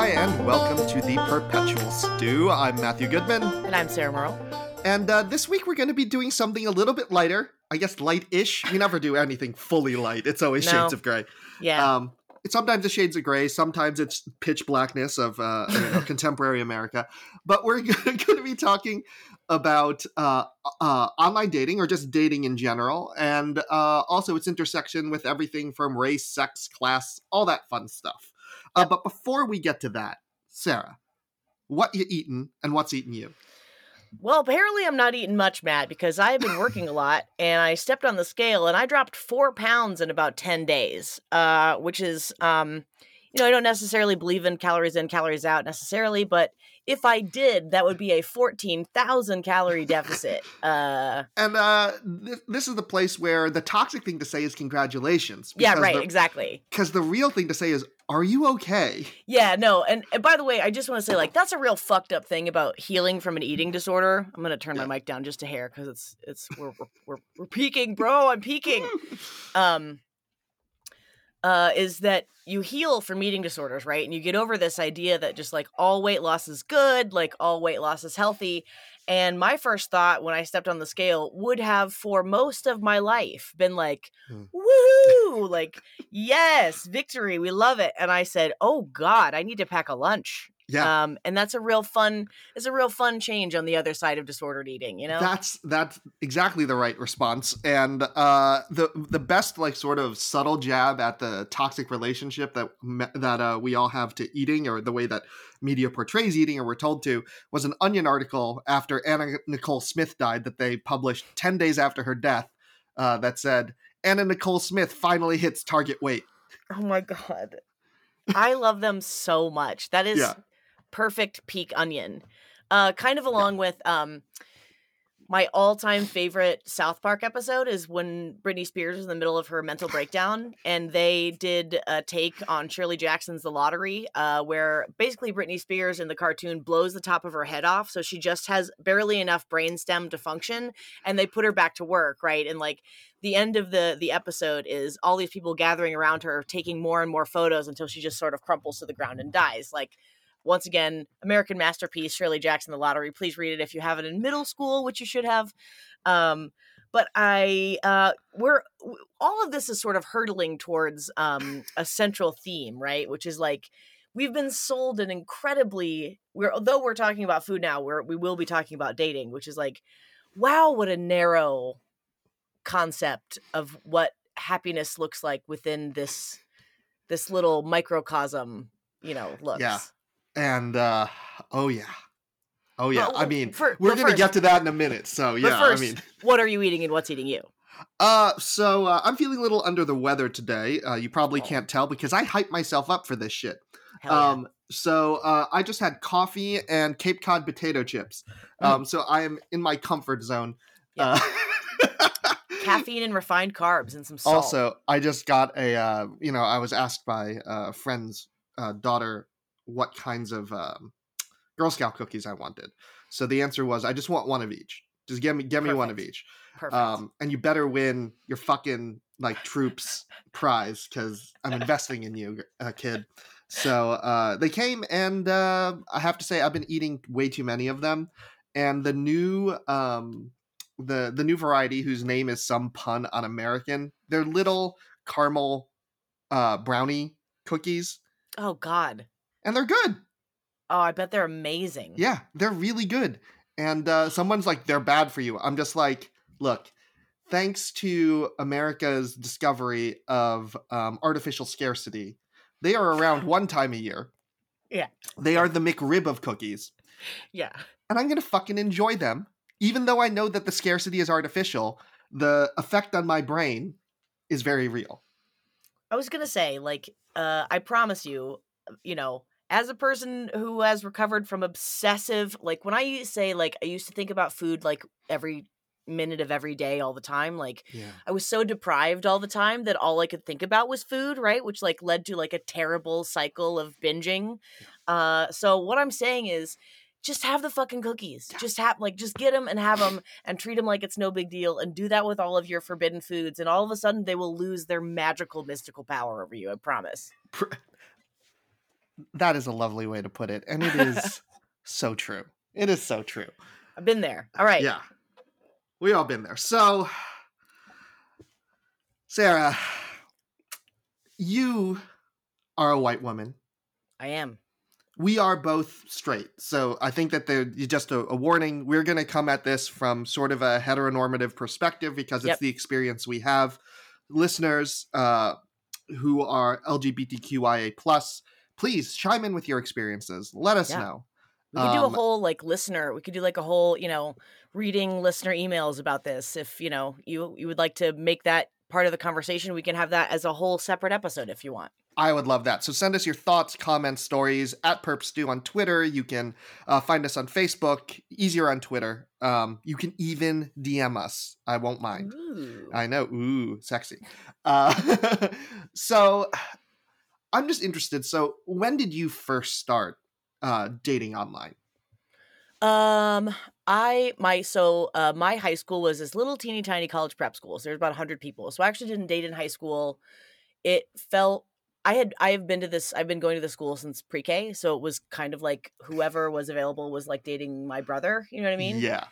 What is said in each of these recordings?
Hi, and welcome to the Perpetual Stew. I'm Matthew Goodman. And I'm Sarah Morrow. And uh, this week we're going to be doing something a little bit lighter. I guess light-ish. We never do anything fully light. It's always No. shades of gray. Yeah. Um, it's sometimes it's shades of gray. Sometimes it's pitch blackness of uh, know, contemporary America. But we're going to be talking about uh, uh, online dating or just dating in general, and uh, also its intersection with everything from race, sex, class, all that fun stuff. Uh, but before we get to that, Sarah, what you eating and what's eating you? well, apparently I'm not eating much, Matt, because I've been working a lot and I stepped on the scale and I dropped four pounds in about 10 days, uh, which is, um, you know, I don't necessarily believe in calories in, calories out necessarily, but if I did, that would be a 14,000 calorie deficit. Uh, And uh, th- this is the place where the toxic thing to say is congratulations. yeah, right, the- exactly. Because the real thing to say is, are you okay? Yeah, no, and, and by the way, I just want to say, like, that's a real fucked up thing about healing from an eating disorder. I'm gonna turn Yeah. my mic down just a hair because it's it's we're, we're we're we're peaking, bro. I'm peaking. Um, uh, is that you heal from eating disorders, right? And you get over this idea that just like all weight loss is good, like all weight loss is healthy. And my first thought when I stepped on the scale would have for most of my life been like, Hmm. woohoo, like, yes, victory, we love it. And I said, oh God, I need to pack a lunch. Yeah. Um, and that's a real fun, it's a real fun change on the other side of disordered eating, you know? That's that's exactly the right response, and uh, the the best like sort of subtle jab at the toxic relationship that that uh, we all have to eating, or the way that media portrays eating, or we're told to, was an Onion article after Anna Nicole Smith died that they published ten days after her death, uh, that said Anna Nicole Smith finally hits target weight. Oh my god. I love them so much. That is Yeah. Perfect peak onion. Uh kind of along with um my all-time favorite South Park episode is when Britney Spears was in the middle of her mental breakdown and they did a take on Shirley Jackson's The Lottery uh where basically Britney Spears in the cartoon blows the top of her head off so she just has barely enough brainstem to function and they put her back to work, right? And like the end of the the episode is all these people gathering around her taking more and more photos until she just sort of crumples to the ground and dies like once again american masterpiece shirley jackson the lottery. Please read it if you have it in middle school which you should have. Um but i uh we're all of this is sort of hurtling towards um a central theme right? Which is like we've been sold an incredibly we're although we're talking about food now we're we will be talking about dating which is like wow what a narrow concept of what happiness looks like within this this little microcosm you know looks. Yeah. And uh, oh yeah, oh yeah. Well, I mean, fir- we're gonna first- get to that in a minute. So but yeah, first, I mean. what are you eating and what's eating you Uh, so uh, I'm feeling a little under the weather today. Uh, you probably Oh. can't tell because I hype myself up for this shit. Hell yeah. Um, so uh, I just had coffee and Cape Cod potato chips. Mm. Um, so I am in my comfort zone. Yeah. Uh, caffeine and refined carbs and some salt also, I just got a. Uh, you know, I was asked by a friend's uh, daughter what kinds of um, Girl Scout cookies I wanted. So the answer was, I just want one of each. Just give me, give me one of each. perfect um, and you better win your fucking like troops prize because I'm investing in you, uh, kid. So uh, they came, and uh, I have to say I've been eating way too many of them. And the new um, the the new variety, whose name is some pun on American, they're little caramel uh, brownie cookies, oh god and they're good. oh i bet they're amazing Yeah, they're really good. And uh, someone's like, they're bad for you. I'm just like, look, thanks to America's discovery of um, artificial scarcity, they are around one time a year. Yeah. They are the McRib of cookies. yeah And I'm going to fucking enjoy them. Even though I know that the scarcity is artificial, the effect on my brain is very real. I was gonna say, like, uh, I promise you, you know, as a person who has recovered from obsessive, like, when I say, like, I used to think about food like every minute of every day, all the time, like, Yeah. I was so deprived all the time that all I could think about was food, right? Which like led to like a terrible cycle of binging. Uh, so what I'm saying is, just have the fucking cookies. Yeah. Just have like just get them and have them and treat them like it's no big deal and do that with all of your forbidden foods and all of a sudden they will lose their magical mystical power over you. I promise. That is a lovely way to put it, and it is so true. It is so true. I've been there. All right. Yeah, we all been there. So, Sarah, you are a white woman. I am. We are both straight. So I think that there just a, a warning. We're going to come at this from sort of a heteronormative perspective because it's Yep. the experience we have. Listeners uh, who are LGBTQIA plus, please chime in with your experiences. Let us Yeah. know. We could do a Um, whole like listener. We could do like a whole, you know, reading listener emails about this. If you know you you would like to make that part of the conversation, we can have that as a whole separate episode if you want. I would love that. So send us your thoughts, comments, stories at PerpStew on Twitter. You can uh, find us on Facebook, easier on Twitter. Um, you can even DM us. I won't mind. Ooh. I know. Ooh, sexy. Uh, so I'm just interested. So when did you first start uh, dating online? Um, I my so uh my high school was this little teeny tiny college prep school. So there's about hundred people. So I actually didn't date in high school. It felt I had I have been to this I've been going to the school since pre-K, so it was kind of like whoever was available was like dating my brother, you know what I mean? Yeah.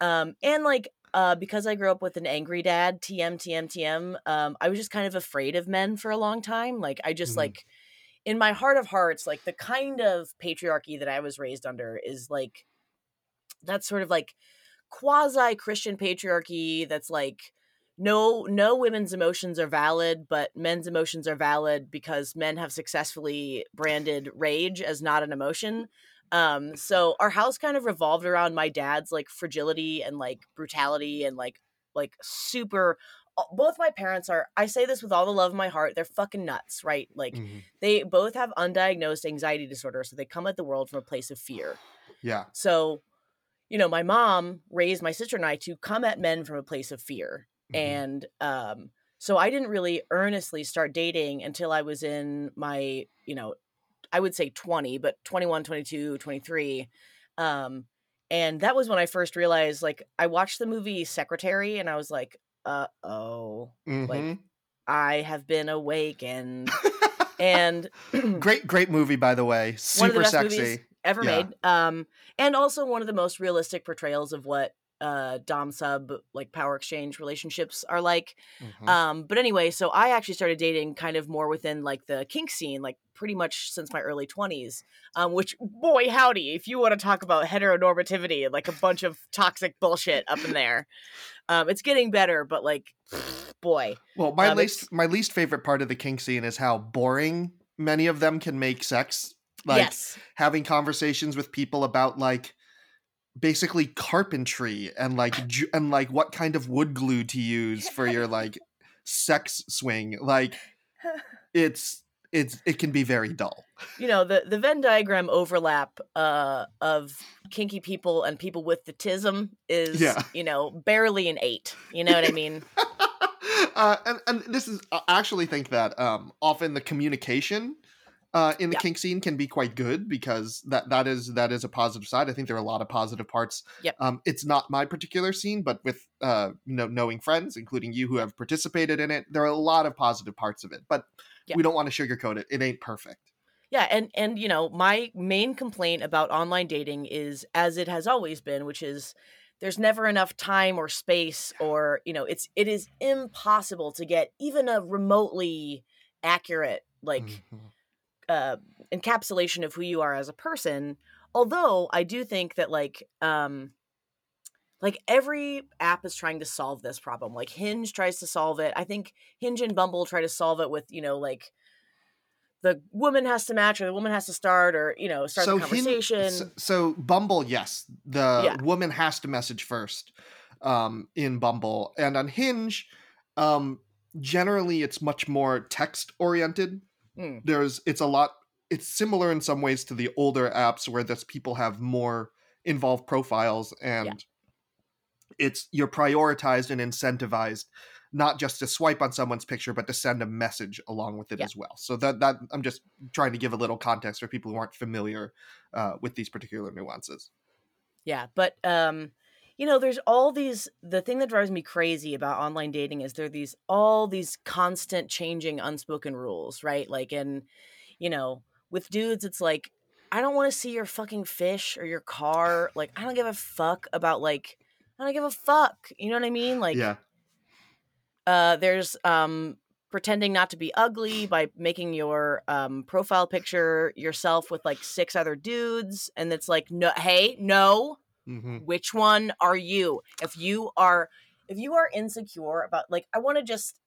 Um and like uh because I grew up with an angry dad, TM TM TM, um I was just kind of afraid of men for a long time. Like I just Mhm. like in my heart of hearts, like the kind of patriarchy that I was raised under is like that's sort of like quasi Christian patriarchy that's like no no women's emotions are valid but men's emotions are valid because men have successfully branded rage as not an emotion um so our house kind of revolved around my dad's like fragility and like brutality and like like super both my parents are i say this with all the love of my heart they're fucking nuts right like Mhm. they both have undiagnosed anxiety disorder so they come at the world from a place of fear Yeah. so, you know, my mom raised my sister and I to come at men from a place of fear. Mhm. And um, so I didn't really earnestly start dating until I was in my, you know, I would say 20, but 21, 22, 23. Um, and that was when I first realized, like, I watched the movie Secretary and I was like, uh oh, Mhm. I have been awakened. and great, great movie, by the way. one of the Super best sexy. ever Yeah. made. Um, and also one of the most realistic portrayals of what uh dom sub like power exchange relationships are like Mhm. um but anyway so i actually started dating kind of more within like the kink scene like pretty much since my early 20s um which boy howdy if you want to talk about heteronormativity and like a bunch of toxic bullshit up in there um it's getting better but like boy Well, my Um, least my least favorite part of the kink scene is how boring many of them can make sex. Like yes having conversations with people about like basically carpentry and like ju- and like what kind of wood glue to use for your like sex swing. Like it's it's it can be very dull. you know the the venn diagram overlap uh of kinky people and people with the tism is Yeah. you know barely an eight you know what i mean uh, and and this is I actually think that um, often the communication uh, in the Yeah. kink scene can be quite good because that that is that is a positive side. I think there are a lot of positive parts. Yep. Um, it's not my particular scene, but with uh, you know knowing friends, including you who have participated in it, there are a lot of positive parts of it. But Yeah. we don't want to sugarcoat it. It ain't perfect. yeah and and you know my main complaint about online dating is as it has always been which is there's never enough time or space or you know it's it is impossible to get even a remotely accurate like Mhm. Uh, encapsulation of who you are as a person. Although I do think that like um like every app is trying to solve this problem. Like Hinge tries to solve it. I think Hinge and Bumble try to solve it with, you know, like the woman has to match or the woman has to start or, you know, start the Hin- conversation. so, so Bumble, yes, the Yeah. woman has to message first um, in Bumble, and on Hinge, um, generally it's much more text oriented. Mm. There's it's a lot. It's similar in some ways to the older apps where this people have more involved profiles and it's you're prioritized and incentivized not just to swipe on someone's picture but to send a message along with it Yeah. as well so that that i'm just trying to give a little context for people who aren't familiar uh, with these particular nuances Yeah, but um you know, there's all these the thing that drives me crazy about online dating is there are these all these constant changing unspoken rules, right? Like and you know, with dudes, it's like I don't want to see your fucking fish or your car. Like I don't give a fuck about like I don't give a fuck. You know what I mean? Like yeah. uh there's um pretending not to be ugly by making your um profile picture yourself with like six other dudes and it's like no hey, no. Hmm Which one are you? If you are if you are insecure about like I want to just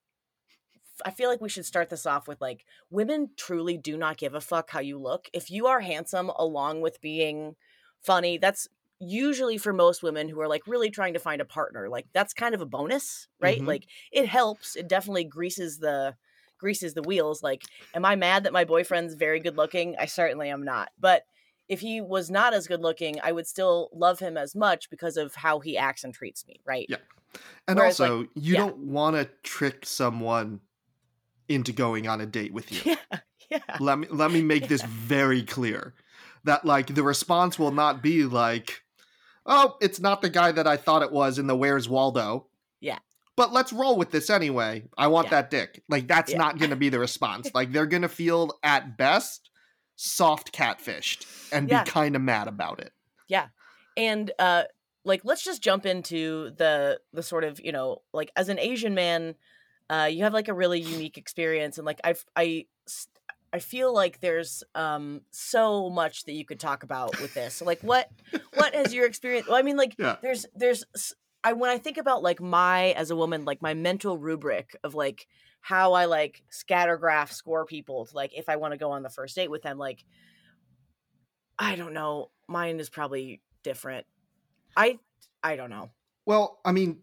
I feel like we should start this off with like women truly do not give a fuck how you look. If you are handsome along with being funny, that's usually for most women who are like really trying to find a partner. Like that's kind of a bonus, right? Mhm. Like it helps. It definitely greases the greases the wheels. Like am I mad that my boyfriend's very good looking? I certainly am not. But if he was not as good looking, I would still love him as much because of how he acts and treats me, right? Yeah. And Whereas, like, also, you yeah. don't want to trick someone into going on a date with you. Yeah. Yeah. let me let me make this very clear that like the response will not be like oh it's not the guy that i thought it was in the where's waldo Yeah. but let's roll with this anyway i want Yeah. that dick like that's Yeah. not going to be the response like they're going to feel at best soft catfished and Yeah. be kind of mad about it Yeah. and uh like let's just jump into the the sort of you know like as an asian man uh you have like a really unique experience and like i i i feel like there's um so much that you could talk about with this so like what what has your experience well i mean like Yeah. there's there's I when i think about like my as a woman like my mental rubric of like how i like scattergraph score people to like if i want to go on the first date with them like i don't know mine is probably different. I i don't know. Well i mean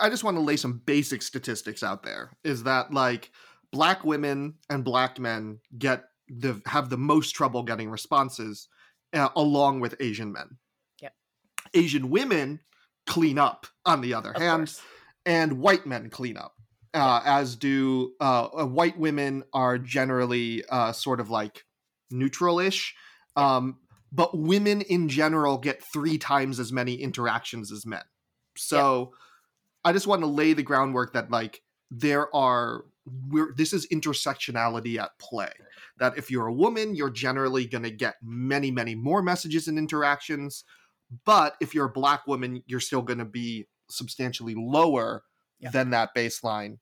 i just want to lay some basic statistics out there is that like black women and black men get the have the most trouble getting responses uh, along with asian men. Yep. asian women clean up on the other of hand course. and white men clean up uh, as do uh, uh, white women are generally uh, sort of like neutral-ish. Um, but women in general get three times as many interactions as men. So i just want to lay the groundwork that like there are we're, this is intersectionality at play. That if you're a woman you're generally going to get many many more messages and interactions. But if you're a black woman you're still going to be substantially lower Yeah. than that baseline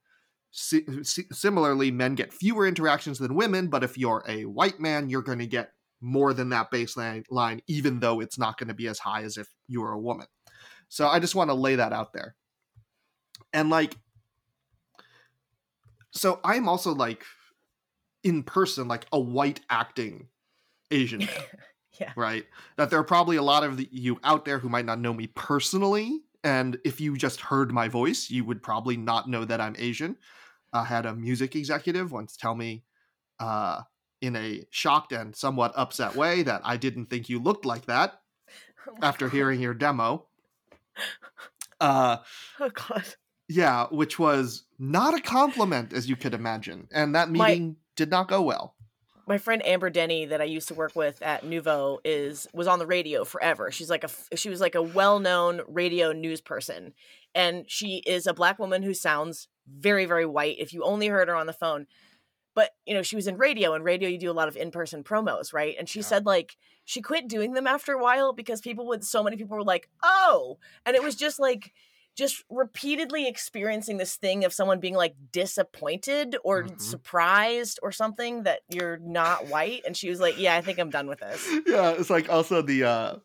Si- si- similarly men get fewer interactions than women but if you're a white man you're going to get more than that baseline line even though it's not going to be as high as if you were a woman so i just want to lay that out there and like so i'm also like in person like a white acting asian man yeah right? That there are probably a lot of the, you out there who might not know me personally, and if you just heard my voice, you would probably not know that I'm Asian. I had a music executive once tell me, uh, in a shocked and somewhat upset way, that I didn't think you looked like that Oh after God. hearing your demo. Uh, oh god yeah, which was not a compliment, as you could imagine, and that My- meeting did not go well. my friend Amber Denny that I used to work with at Nuvo is was on the radio forever. She's like a she was like a well-known radio news person and she is a black woman who sounds very very white if you only heard her on the phone. But, you know, she was in radio and radio you do a lot of in-person promos, right? And she Yeah. said like she quit doing them after a while because people would so many people were like, "Oh." And it was just like just repeatedly experiencing this thing of someone being like disappointed or Mhm. surprised or something that you're not white and she was like yeah i think i'm done with this yeah, it's like also the uh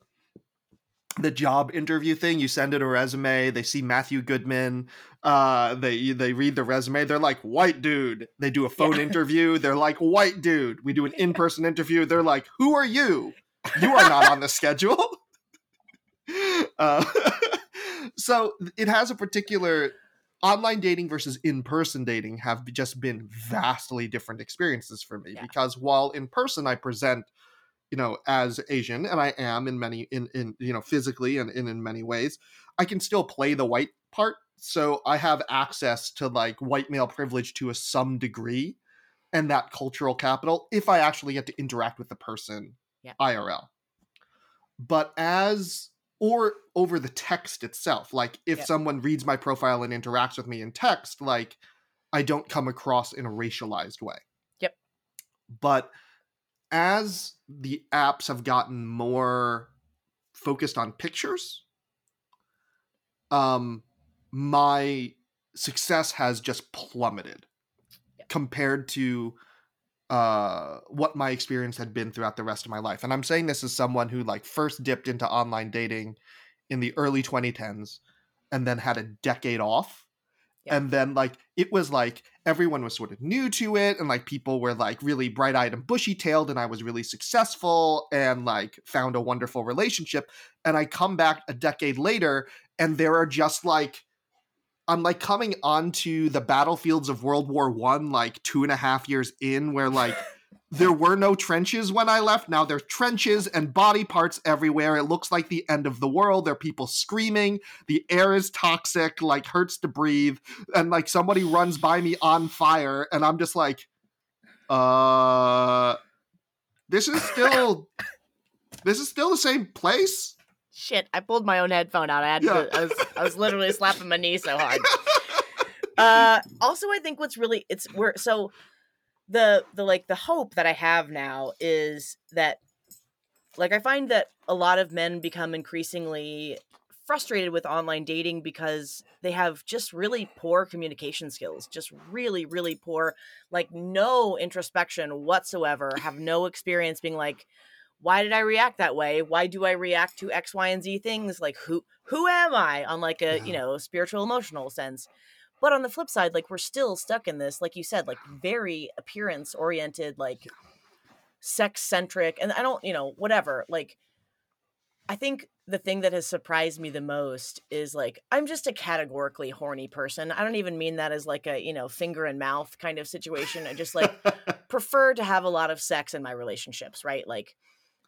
the job interview thing. You send in a resume, they see Matthew Goodman, uh they they read the resume, they're like white dude. They do a phone Yeah. interview, they're like white dude. We do an in-person interview, they're like who are you? You are not on the schedule. Uh, so it has a particular online dating versus in-person dating have just been vastly different experiences for me Yeah. because while in person I present you know as asian and i am in many in in you know physically and in, in many ways i can still play the white part so i have access to like white male privilege to a some degree and that cultural capital if i actually get to interact with the person Yeah. irl but as or over the text itself like if Yeah. someone reads my profile and interacts with me in text like i don't come across in a racialized way Yep. but as the apps have gotten more focused on pictures, um, my success has just plummeted compared to uh what my experience had been throughout the rest of my life. And i'm saying this as someone who like first dipped into online dating in the early 2010s and then had a decade off Yeah. and then like it was like everyone was sort of new to it and like people were like really bright-eyed and bushy-tailed and i was really successful and like found a wonderful relationship and i come back a decade later and there are just like i'm like coming onto the battlefields of world war one like two and a half years in where like there were no trenches when I left. Now there's trenches and body parts everywhere. It looks like the end of the world. There are people screaming. The air is toxic, like hurts to breathe. And like somebody runs by me on fire, and I'm just like, uh, this is still, this is still the same place. Shit, I pulled my own headphone out. I had Yeah. to, I was I was literally slapping my knee so hard. Uh also I think what's really it's we're so the the like the hope that I have now is that like I find that a lot of men become increasingly frustrated with online dating because they have just really poor communication skills, just really really poor like no introspection whatsoever, have no experience being like why did I react that way? Why do I react to X, Y, and Z things? Like who who am I on like a, you know, spiritual emotional sense? But on the flip side, like we're still stuck in this, like you said, like very appearance oriented, like sex centric, and I don't, you know, whatever. Like I think the thing that has surprised me the most is like I'm just a categorically horny person. I don't even mean that as like a, you know, finger and mouth kind of situation. I just like prefer to have a lot of sex in my relationships, right? Like,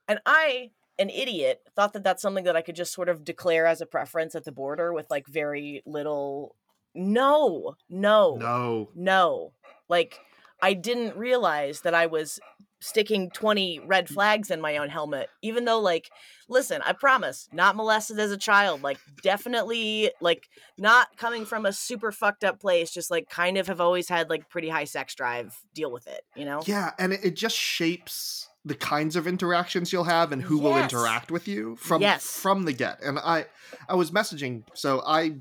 and I, an idiot, thought that that's something that I could just sort of declare as a preference at the border with like very little. No, no, no. no. Like, I didn't realize that I was sticking 20 red mm. flags in my own helmet, even though, like, listen, I promise, not molested as a child. Like, definitely, like, not coming from a super fucked up place, just like kind of have always had like pretty high sex drive. Deal with it, you know? Yeah, and it, it just shapes the kinds of interactions you'll have and who will interact with you from Yes. from the get. And I I was messaging so I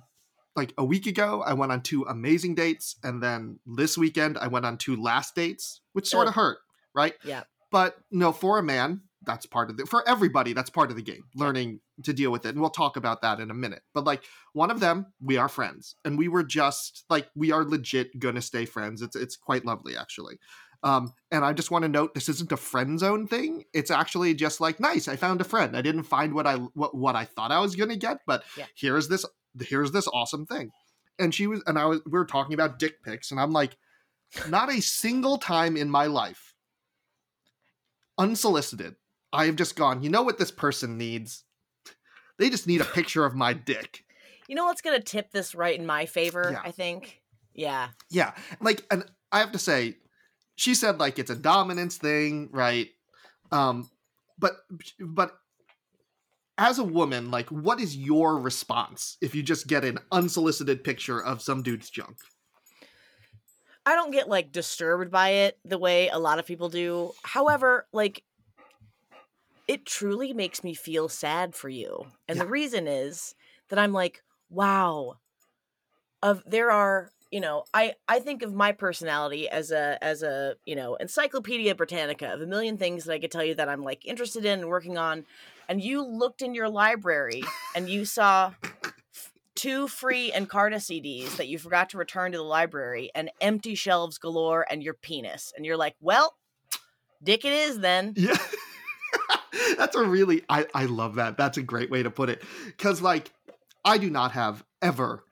like a week ago I went on two amazing dates and then this weekend I went on two last dates, which sort of hurt, right? Yeah. But no, for a man, that's part of the for everybody, that's part of the game. Learning to deal with it. And we'll talk about that in a minute. But like one of them, we are friends. And we were just like we are legit gonna stay friends. It's it's quite lovely actually. Um, and I just want to note this isn't a friend zone thing. It's actually just like nice. I found a friend. I didn't find what I what, what I thought I was gonna get, but Yeah. here's this here's this awesome thing. And she was and I was we were talking about dick pics, and I'm like, not a single time in my life, unsolicited, I have just gone, you know what this person needs? They just need a picture of my dick. You know what's gonna tip this right in my favor? Yeah. I think. Yeah. Yeah. Like and I have to say, she said like it's a dominance thing, right? Um but but as a woman, like what is your response if you just get an unsolicited picture of some dude's junk? I don't get like disturbed by it the way a lot of people do. However, like it truly makes me feel sad for you. And the reason is that I'm like, wow. Of there are, you know, I I think of my personality as a as a, you know, encyclopedia britannica of a million things that I could tell you that I'm like interested in and working on. And you looked in your library and you saw two free Encarta CDs that you forgot to return to the library and empty shelves galore and your penis. And you're like, well, dick it is then. Yeah. That's a really I I love that. That's a great way to put it cuz like I do not have ever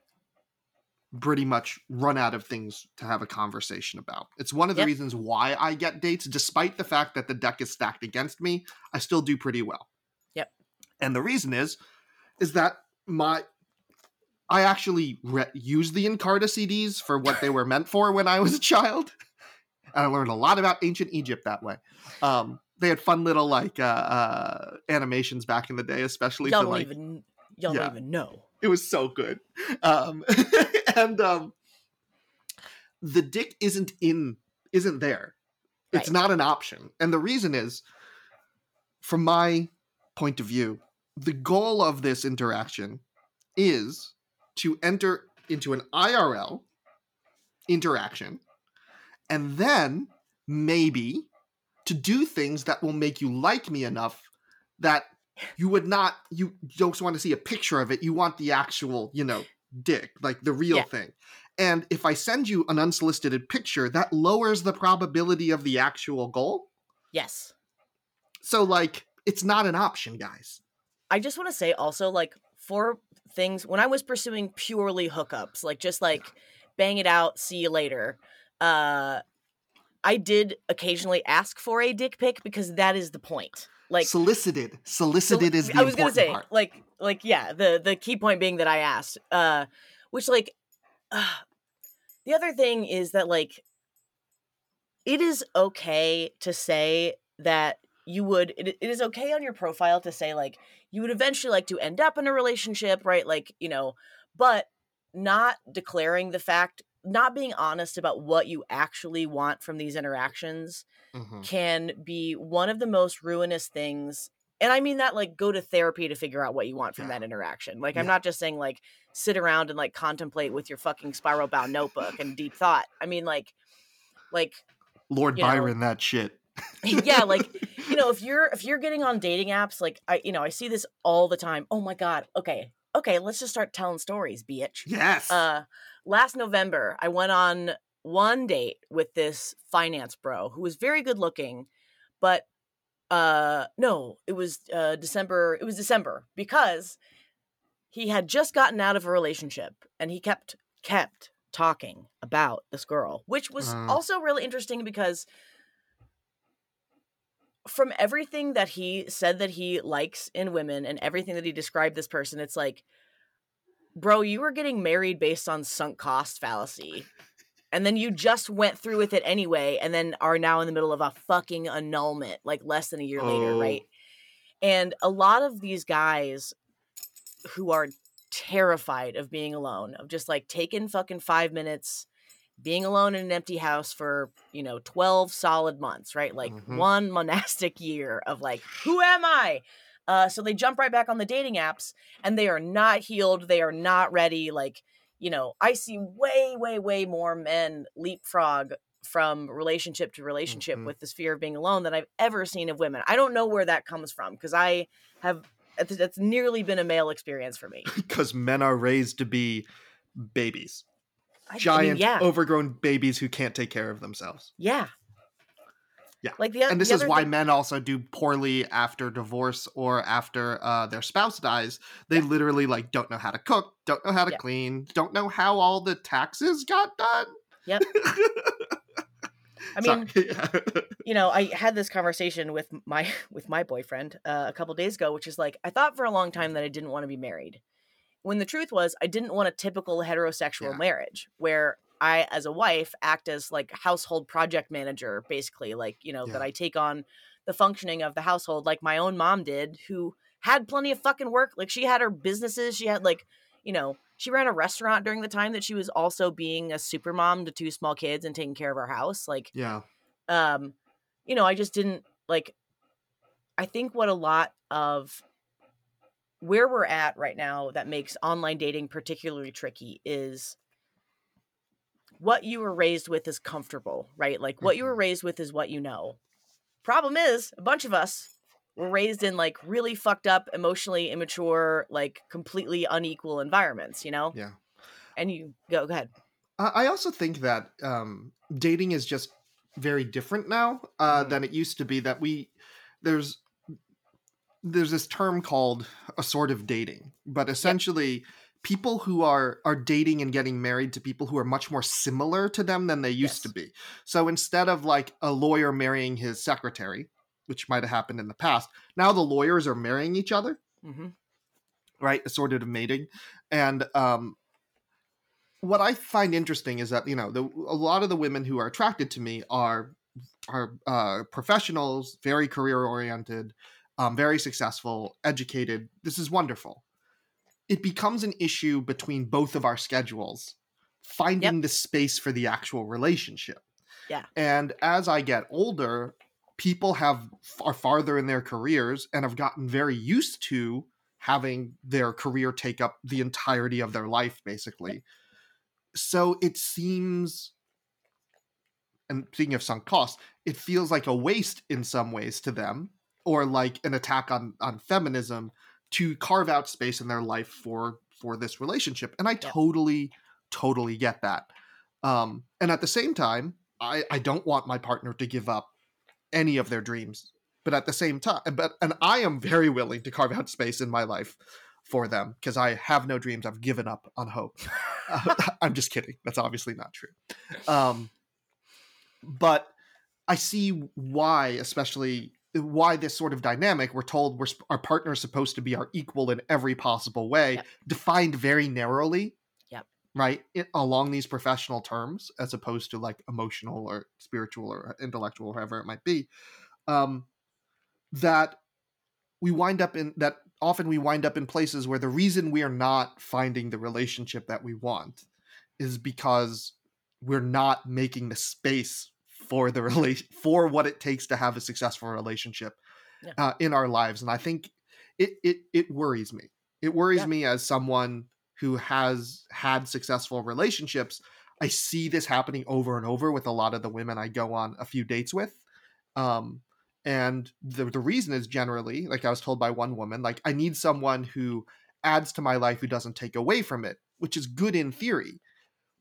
pretty much run out of things to have a conversation about. It's one of the Yep. reasons why I get dates despite the fact that the deck is stacked against me, I still do pretty well. Yep. And the reason is is that my I actually re- used the Encarta CDs for what they were meant for when I was a child. And I learned a lot about ancient Egypt that way. Um, they had fun little like uh, uh, animations back in the day, especially Y'all for don't like even y'all yeah. don't even know. it was so good. Um, and um, the dick isn't in isn't there. It's not an option. And the reason is, from my point of view, the goal of this interaction is to enter into an IRL interaction and then maybe to do things that will make you like me enough that you would not you don't want to see a picture of it you want the actual you know dick like the real Yeah. thing and if i send you an unsolicited picture that lowers the probability of the actual goal Yes. so like it's not an option guys I just want to say also like for things when I was pursuing purely hookups, like just like bang it out, see you later. Uh I did occasionally ask for a dick pic because that is the point. Like solicited solicited is the I was gonna say part like like yeah, the the key point being that I asked. Uh which like uh, the other thing is that like it is okay to say that you would it, it is okay on your profile to say like you would eventually like to end up in a relationship right like you know but not declaring the fact not being honest about what you actually want from these interactions Mhm. can be one of the most ruinous things and i mean that like go to therapy to figure out what you want from Yeah. that interaction like i'm not just saying like sit around and like contemplate with your fucking spiral bound notebook and deep thought i mean like like lord you know, byron that shit yeah like you know if you're if you're getting on dating apps like i you know i see this all the time oh my god okay okay let's just start telling stories bitch yes uh last november i went on one date with this finance bro who was very good looking but uh no it was uh december it was december because he had just gotten out of a relationship and he kept kept talking about this girl which was Uh. also really interesting because from everything that he said that he likes in women and everything that he described this person it's like bro you were getting married based on sunk cost fallacy and then you just went through with it anyway and then are now in the middle of a fucking annulment like less than a year later Oh. right and a lot of these guys who are terrified of being alone of just like taking fucking five minutes being alone in an empty house for you know 12 solid months right like Mhm. one monastic year of like who am i uh, so they jump right back on the dating apps and they are not healed they are not ready like you know i see way way way more men leapfrog from relationship to relationship Mhm. with this fear of being alone than i've ever seen of women. I don't know where that comes from because i have that's- nearly been a male experience for me. Because men are raised to be babies. I- I mean, giant yeah. overgrown babies who can't take care of themselves. Yeah Yeah. like the and this is why thing- men also do poorly after divorce or after uh, their spouse dies they literally like don't know how to cook don't know how to Yeah. clean don't know how all the taxes got done Yep. i mean Yeah. you know i had this conversation with my with my boyfriend uh, a couple days ago which is like i thought for a long time that i didn't want to be married when the truth was i didn't want a typical heterosexual Yeah. marriage where i as a wife act as like household project manager basically like you know that i take on the functioning of the household like my own mom did who had plenty of fucking work like she had her businesses she had like you know she ran a restaurant during the time that she was also being a super mom to two small kids and taking care of our house like yeah. um you know i just didn't like i think what a lot of where we're at right now that makes online dating particularly tricky is what you were raised with is comfortable right like what you were Mhm. raised with is what you know problem is a bunch of us were raised in like really fucked up emotionally immature like completely unequal environments you know yeah and you go go ahead I also think that um, dating is just very different now uh, Mhm. than it used to be. That we there's there's this term called assortive dating, but essentially people who are are dating and getting married to people who are much more similar to them than they used to be. So instead of like a lawyer marrying his secretary, which might have happened in the past, now the lawyers are marrying each other. Hmm right? Assorted mating. And um what i find interesting is that you know the, a lot of the women who are attracted to me are are uh, professionals very career oriented um, very successful educated. This is wonderful it becomes an issue between both of our schedules finding the space for the actual relationship Yeah. And as I get older, people have are farther in their careers and have gotten very used to having their career take up the entirety of their life basically. So it seems and speaking of sunk cost, it feels like a waste in some ways to them, or like an attack on on feminism to carve out space in their life for for this relationship. And I Yeah. totally, totally get that. Um, and at the same time, I I don't want my partner to give up any of their dreams. But at the same time, but and I am very willing to carve out space in my life for them because I have no dreams. I've given up on hope. Uh, I'm just kidding. That's obviously not true. Um, but I see why, especially why this sort of dynamic. We're told we're sp- our partner is supposed to be our equal in every possible way, Yep. defined very narrowly. Yep. Right it, along these professional terms, as opposed to like emotional or spiritual or intellectual, or whatever it might be. Um, that we wind up in that often we wind up in places where the reason we are not finding the relationship that we want is because we're not making the space for the relation for what it takes to have a successful relationship Yeah. uh, in our lives and i think it it it worries me it worries Yeah. me as someone who has had successful relationships i see this happening over and over with a lot of the women i go on a few dates with um and the, the reason is generally like i was told by one woman like i need someone who adds to my life who doesn't take away from it which is good in theory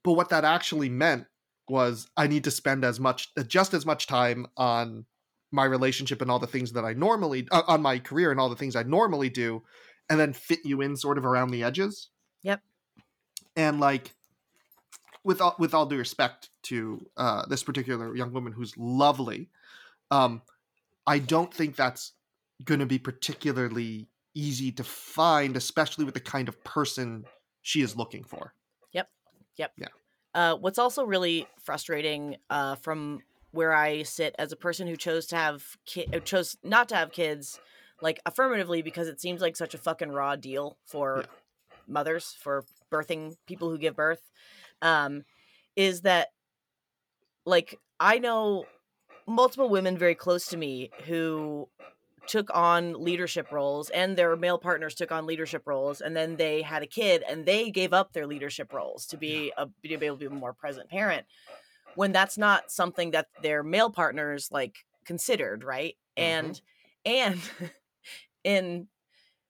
but what that actually meant was i need to spend as much just as much time on my relationship and all the things that i normally uh, on my career and all the things i normally do and then fit you in sort of around the edges Yep. and like with all, with all due respect to uh, this particular young woman who's lovely um, I don't think that's going to be particularly easy to find, especially with the kind of person she is looking for. Uh, what's also really frustrating uh, from where I sit as a person who chose to have ki- uh, chose not to have kids, like affirmatively because it seems like such a fucking raw deal for Yeah. mothers for birthing people who give birth, um, is that like I know multiple women very close to me who took on leadership roles and their male partners took on leadership roles and then they had a kid and they gave up their leadership roles to be a to be able to be a more present parent when that's not something that their male partners like considered right? And and in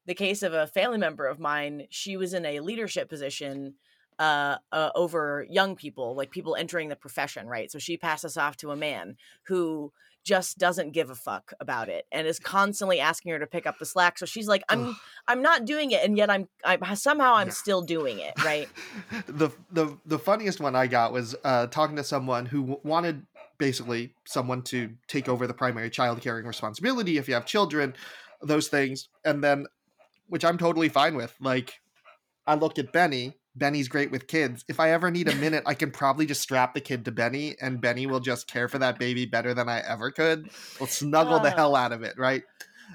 the case of a family member of mine she was in a leadership position uh, uh over young people like people entering the profession right? So she passed us off to a man who just doesn't give a fuck about it and is constantly asking her to pick up the slack so she's like i'm Ugh. i'm not doing it and yet i'm i somehow i'm Yeah. still doing it right the the the funniest one I got was uh, talking to someone who wanted basically someone to take over the primary child caring responsibility if you have children, those things, and then which I'm totally fine with. Like, I look at Benny. Benny's great with kids. If I ever need a minute, I can probably just strap the kid to Benny, and Benny will just care for that baby better than I ever could. Will snuggle the Ah. hell out of it, right?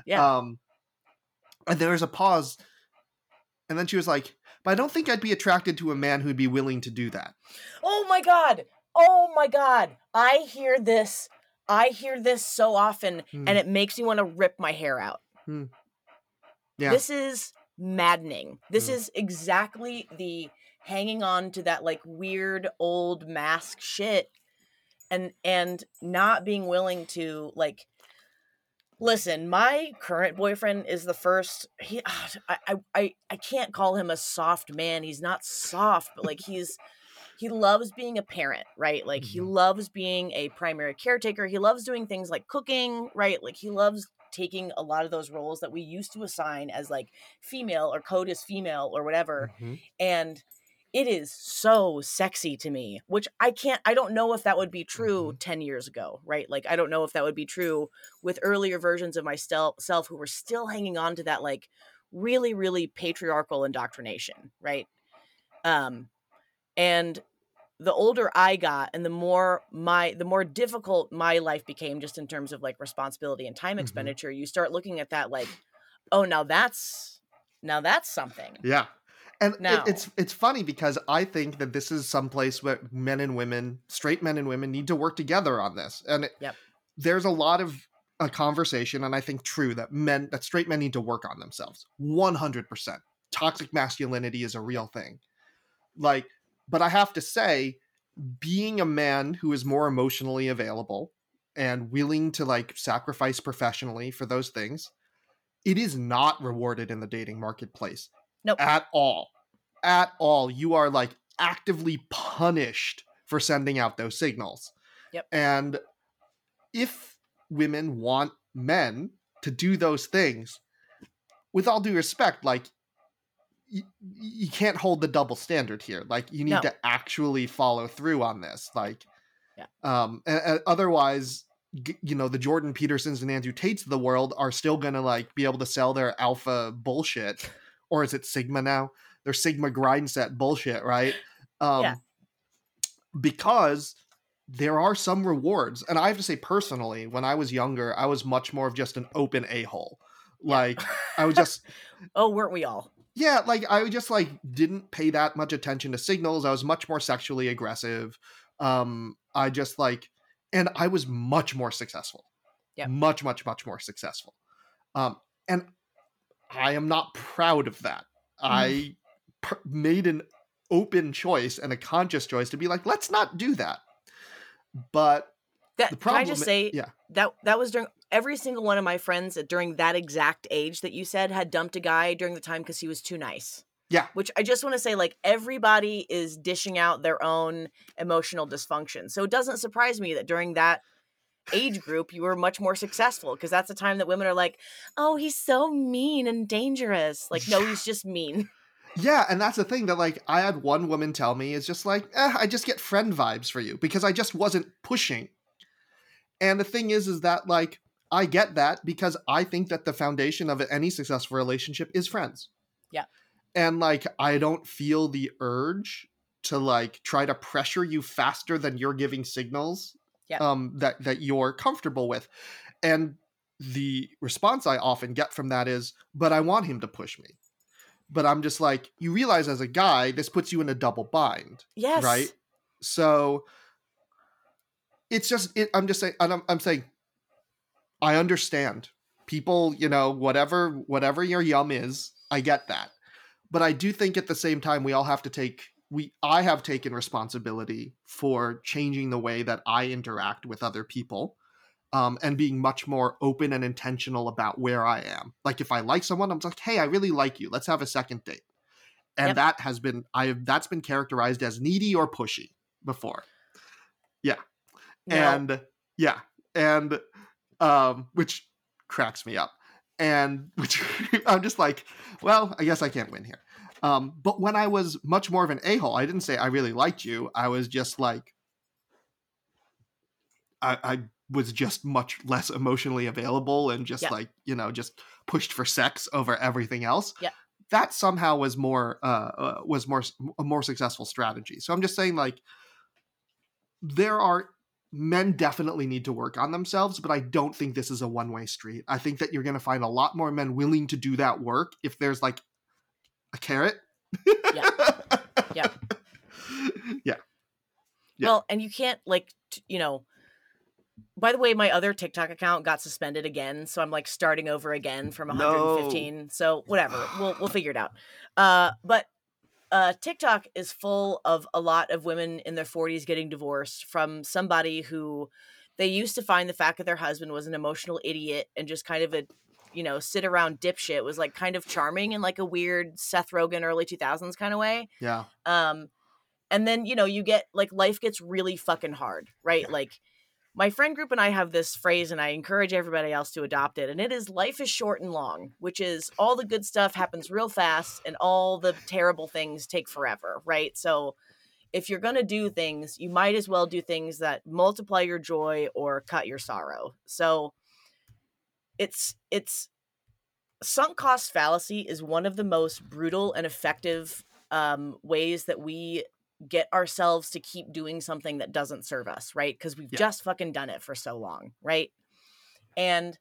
yeah Um, and there was a pause, and then she was like, "But I don't think I'd be attracted to a man who'd be willing to do that." Oh my god. Oh my god. I hear this. I hear this so often Hmm. and it makes me want to rip my hair out. Yeah. This is maddening. This Hmm. is exactly the hanging on to that like weird old mask shit and and not being willing to like listen my current boyfriend is the first he I, I i can't call him a soft man he's not soft but like he's he loves being a parent right like he Mhm. loves being a primary caretaker he loves doing things like cooking right like he loves taking a lot of those roles that we used to assign as like female or code as female or whatever Mhm. and it is so sexy to me which i can't i don't know if that would be true 10 years ago right? Like i don't know if that would be true with earlier versions of myself who were still hanging on to that like really really patriarchal indoctrination right? Um and the older i got and the more my the more difficult my life became just in terms of like responsibility and time Mhm. expenditure you start looking at that like oh now that's now that's something Yeah. And No. it, it's it's funny because I think that this is some place where men and women, straight men and women, need to work together on this. And it, Yep. there's a lot of a conversation, and I think true that men that straight men need to work on themselves. One hundred percent. Toxic masculinity is a real thing. Like, but I have to say, being a man who is more emotionally available and willing to like sacrifice professionally for those things, it is not rewarded in the dating marketplace Nope. at all. At all. You are like actively punished for sending out those signals. Yep. And if women want men to do those things, with all due respect, like you, you can't hold the double standard here. Like you need No. to actually follow through on this. Like, Yeah. um, a- a- otherwise, g- you know, the Jordan Petersons and Andrew Tates of the world are still gonna like be able to sell their alpha bullshit, or is it Sigma now? Their Sigma grind set bullshit, right? Um, Yeah. Because there are some rewards, and I have to say personally, when I was younger, I was much more of just an open a hole. Like I was just oh, weren't we all? Yeah like i just like didn't pay that much attention to signals. I was much more sexually aggressive. Um i just like and i was much more successful. Yeah. much much much more successful. Um and i am not proud of that. I per- made an open choice and a conscious choice to be like let's not do that. But That the can I just say yeah that that was during every single one of my friends during that exact age that you said had dumped a guy during the time because he was too nice. Yeah. Which I just want to say, like everybody is dishing out their own emotional dysfunction. So it doesn't surprise me that during that age group you were much more successful because that's the time that women are like, "Oh, he's so mean and dangerous." Like, no, he's just mean. Yeah, and that's the thing that like I had one woman tell me is just like, eh, I just get friend vibes for you because I just wasn't pushing. And the thing is, is that like I get that because I think that the foundation of any successful relationship is friends. Yeah. And like I don't feel the urge to like try to pressure you faster than you're giving signals Yeah. um that that you're comfortable with. And the response I often get from that is, but I want him to push me. But I'm just like, you realize as a guy, this puts you in a double bind Yes. right so it's just it, i'm just saying and I'm, I'm saying i understand. People you know whatever whatever your yum is i get that. But i do think at the same time we all have to take we i have taken responsibility for changing the way that i interact with other people um, and being much more open and intentional about where i am. Like if i like someone i'm like hey i really like you. Let's have a second date. And Yep. that has been i have that's been characterized as needy or pushy before And yeah and um which cracks me up and which i'm just like well i guess i can't win here um but when i was much more of an a-hole i didn't say i really liked you i was just like i i was just much less emotionally available and just Yeah. like you know just pushed for sex over everything else Yeah. that somehow was more uh, uh was more a more successful strategy so i'm just saying like there are men definitely need to work on themselves, but I don't think this is a one way street. I think that you're going to find a lot more men willing to do that work if there's like a carrot. Yeah. Yeah. yeah. Yeah. Well, and you can't like t- you know. By the way, my other TikTok account got suspended again, so I'm like starting over again from No. 115. So whatever, we'll we'll figure it out. Uh, but uh, TikTok is full of a lot of women in their 40s getting divorced from somebody who they used to find the fact that their husband was an emotional idiot and just kind of a you know sit around dipshit was like kind of charming in like a weird Seth Rogen early 2000s kind of way. Yeah. um and then you know you get like life gets really fucking hard right? Like my friend group and i have this phrase and i encourage everybody else to adopt it and it is life is short and long which is all the good stuff happens real fast and all the terrible things take forever right? So if you're going to do things you might as well do things that multiply your joy or cut your sorrow. So it's it's sunk cost fallacy is one of the most brutal and effective um, ways that we get ourselves to keep doing something that doesn't serve us, right? Because we've Yeah. just fucking done it for so long, right? And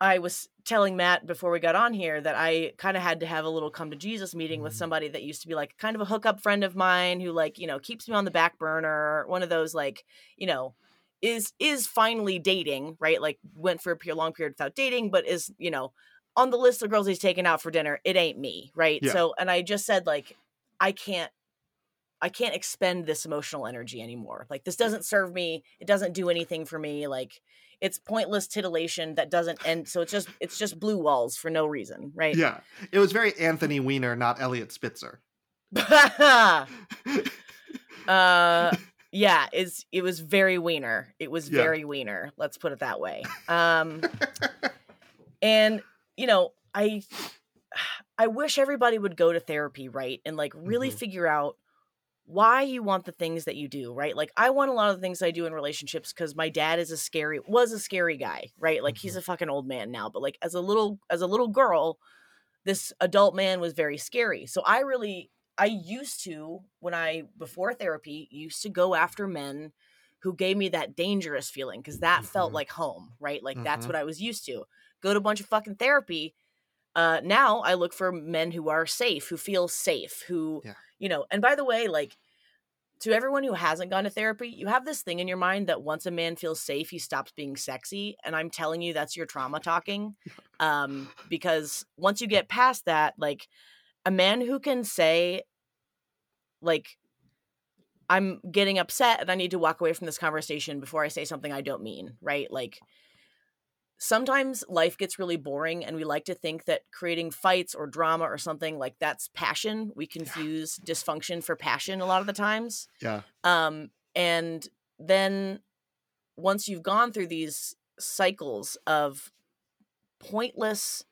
I was telling Matt before we got on here that I kind of had to have a little come to Jesus meeting with Mhm. somebody that used to be like kind of a hookup friend of mine who like, you know, keeps me on the back burner, one of those like, you know, is is finally dating, right? Like went for a long period without dating, but is, you know, on the list of girls he's taken out for dinner, it ain't me, right? Yeah. So and I just said like I can't I can't expend this emotional energy anymore. Like this doesn't serve me. It doesn't do anything for me. Like it's pointless titillation that doesn't end. So it's just it's just blue walls for no reason, right? Yeah, it was very Anthony Weiner, not Elliot Spitzer. uh yeah, it's it was very Weiner. It was Yeah. very Weiner. Let's put it that way. Um and you know, I I wish everybody would go to therapy, right? And like really Mhm. figure out why you want the things that you do, right? Like I want a lot of the things I do in relationships because my dad is a scary was a scary guy, right? Like he's a fucking old man now, but like as a little as a little girl, this adult man was very scary. So I really I used to when I before therapy used to go after men who gave me that dangerous feeling because that felt Mhm. like home, right? Like that's Mhm. what I was used to. Go to a bunch of fucking therapy. Uh, now I look for men who are safe, who feel safe, who Yeah. you know. And by the way, like to everyone who hasn't gone to therapy, you have this thing in your mind that once a man feels safe, he stops being sexy. And I'm telling you, that's your trauma talking. Um, because once you get past that, like a man who can say, like, I'm getting upset and I need to walk away from this conversation before I say something I don't mean, right? Like, sometimes life gets really boring and we like to think that creating fights or drama or something like that's passion. We confuse dysfunction for passion a lot of the times. yeah, Um, and then once you've gone through these cycles of pointless,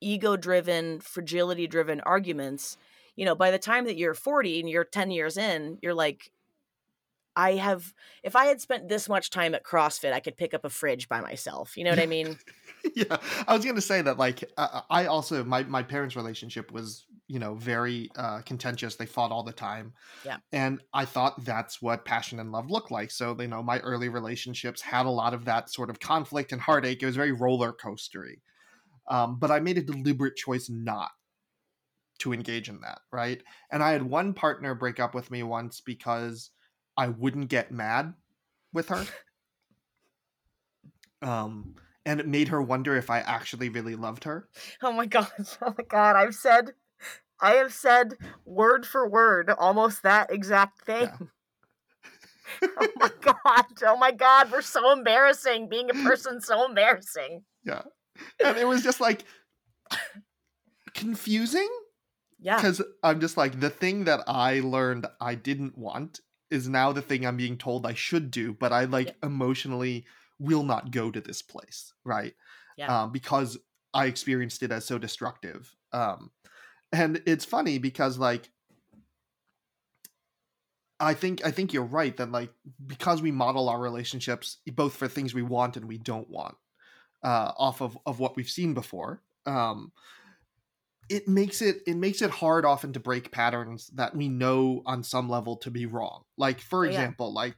ego driven, fragility driven arguments, you know, by the time that you're 40 and you're 10 years in, you're like, I have, if I had spent this much time at CrossFit, I could pick up a fridge by myself. You know what I mean? yeah. I was gonna say that like uh, I also my my parents' relationship was you know very uh, contentious. They fought all the time. Yeah. and I thought that's what passion and love look like. So you know my early relationships had a lot of that sort of conflict and heartache. It was very roller coastery. Um, but I made a deliberate choice not to engage in that, right? And I had one partner break up with me once because I wouldn't get mad with her. Um, and it made her wonder if I actually really loved her. Oh my god. Oh my god. I've said I have said word for word almost that exact thing. Yeah. oh my god. Oh my god, we're so embarrassing. Being a person so embarrassing. Yeah. And it was just like confusing Yeah. because I'm just like, the thing that I learned I didn't want is now the thing I'm being told I should do, but I like emotionally will not go to this place, right? Yeah. Um, because I experienced it as so destructive. Um, and it's funny because like I think I think you're right that like because we model our relationships both for things we want and we don't want uh, off of of what we've seen before. Um, it makes it it makes it hard often to break patterns that we know on some level to be wrong. Like for Oh, yeah. example, like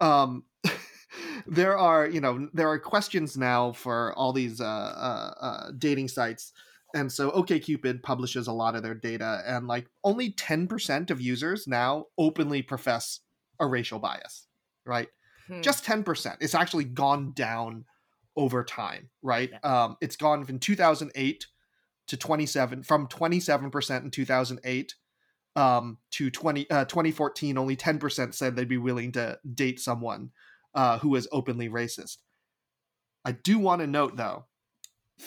um there are you know there are questions now for all these uh, uh, uh dating sites and so okcupid publishes a lot of their data and like only 10% of users now openly profess a racial bias right Hmm. just 10% it's actually gone down over time right um it's gone from 2008 to 27 from 27% in 2008 um to 20 uh 2014 only 10% said they'd be willing to date someone uh who is openly racist i do want to note though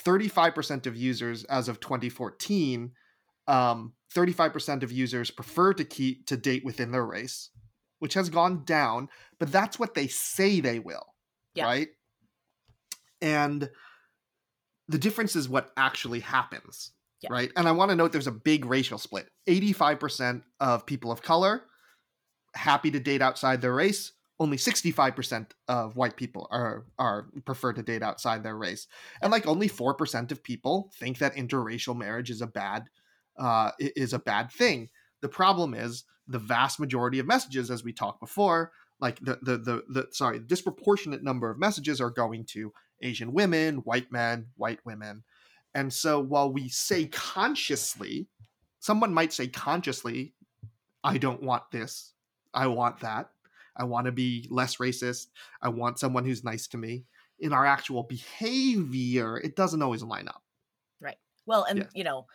35% of users as of 2014 um 35% of users prefer to keep to date within their race which has gone down but that's what they say they will Yeah. right and the difference is what actually happens Yeah. right? And i want to note there's a big racial split. 85% of people of color happy to date outside their race. Only 65% of white people are are prefer to date outside their race. And like only 4% of people think that interracial marriage is a bad uh, is a bad thing. The problem is the vast majority of messages as we talked before like the the the, the sorry disproportionate number of messages are going to Asian women, white men, white women. And so while we say consciously, someone might say consciously, I don't want this. I want that. I want to be less racist. I want someone who's nice to me. In our actual behavior, it doesn't always line up. Right. Well, and you know,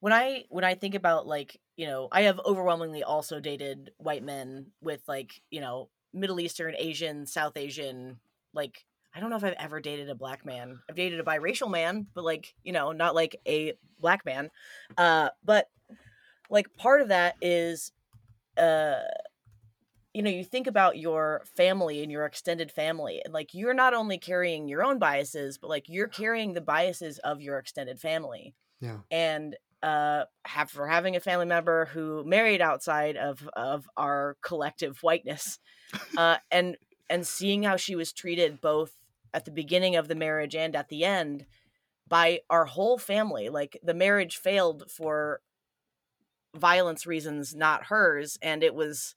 when I when I think about like, you know, I have overwhelmingly also dated white men with like, you know, Middle Eastern, Asian, South Asian, like I don't know if I've ever dated a black man. I've dated a biracial man, but like, you know, not like a black man. Uh but like part of that is uh you know you think about your family and your extended family and like you're not only carrying your own biases but like you're carrying the biases of your extended family Yeah. and uh have for having a family member who married outside of of our collective whiteness uh and and seeing how she was treated both at the beginning of the marriage and at the end by our whole family like the marriage failed for violence reasons not hers and it was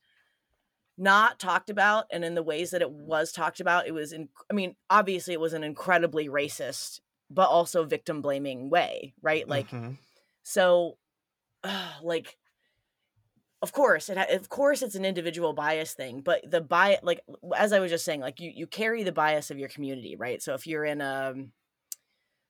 not talked about and in the ways that it was talked about it was in i mean obviously it was an incredibly racist but also victim blaming way right like Mhm. so uh, like of course it ha- of course it's an individual bias thing but the bias like as i was just saying like you you carry the bias of your community right? So if you're in a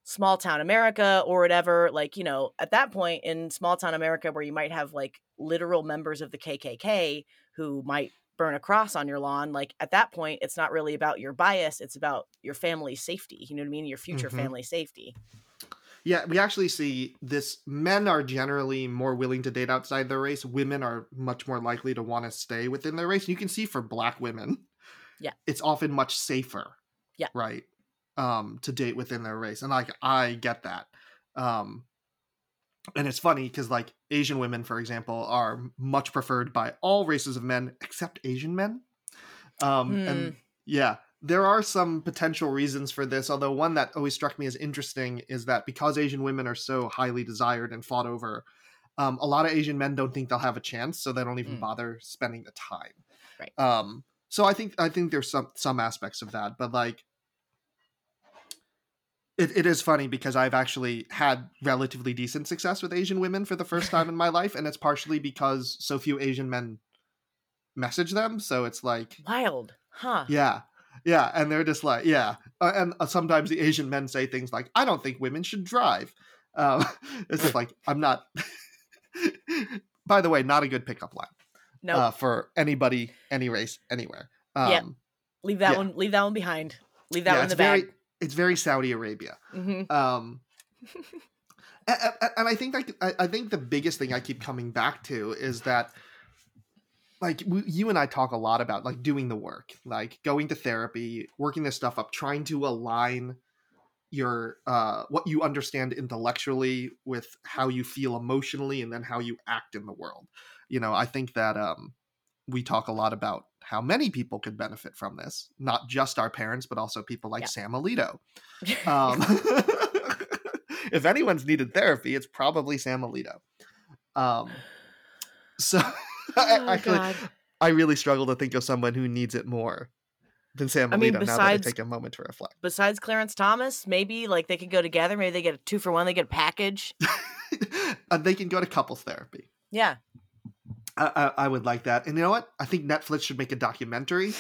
small town america or whatever like you know at that point in small town america where you might have like literal members of the kkk who might burn a cross on your lawn like at that point it's not really about your bias it's about your family's safety you know what i mean? Your future Mhm. family safety Yeah, we actually see this. Men are generally more willing to date outside their race. Women are much more likely to want to stay within their race. You can see for black women, Yeah. it's often much safer. Yeah. right. Um, to date within their race, and like I get that. Um, and it's funny because like Asian women, for example, are much preferred by all races of men except Asian men. Um, Hmm. and yeah, there are some potential reasons for this, although one that always struck me as interesting is that because Asian women are so highly desired and fought over, um, a lot of Asian men don't think they'll have a chance, so they don't even Mm. bother spending the time. Right. Um, so I think I think there's some some aspects of that, but like it, it is funny because I've actually had relatively decent success with Asian women for the first time in my life, and it's partially because so few Asian men message them. So it's like wild huh yeah. Yeah, and they're just like, yeah, uh, and uh, sometimes the Asian men say things like, "I don't think women should drive." Um, it's just like I'm not. By the way, not a good pickup line no uh, for anybody, any race, anywhere. Um, Yeah. leave that yeah. one leave that one behind leave that yeah, one in the very, bag it's very Saudi Arabia. hmm Um, and, and- and I think like I, I think the biggest thing I keep coming back to is that like we, you and I talk a lot about like doing the work, like going to therapy, working this stuff up, trying to align your uh what you understand intellectually with how you feel emotionally and then how you act in the world. You know, I think that um we talk a lot about how many people could benefit from this, not just our parents, but also people like Yeah. Sam Alito. Um, if anyone's needed therapy, it's probably Sam Alito. Um, so Oh, actually, God. I really struggle to think of someone who needs it more than Sam. I mean, now that I besides- take a moment to reflect. besides clarence thomas maybe like they could go together maybe they get a two for one they get a package and they can go to couples therapy. yeah I, I, I would like that. And you know what? I think Netflix should make a documentary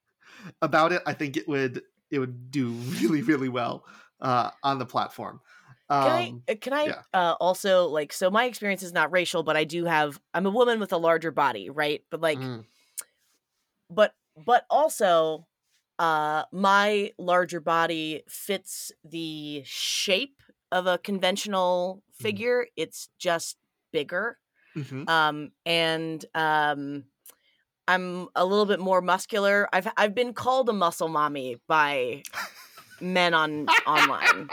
about it. I think it would it would do really really well uh, on the platform. Um, Can I? uh, Can I yeah. uh, also like? So my experience is not racial, but I do have. I'm a woman with a larger body, right? But like, mm, but but also, uh, my larger body fits the shape of a conventional Mm. figure. It's just bigger, mhm. um, and um, I'm a little bit more muscular. I've I've been called a muscle mommy by men on online.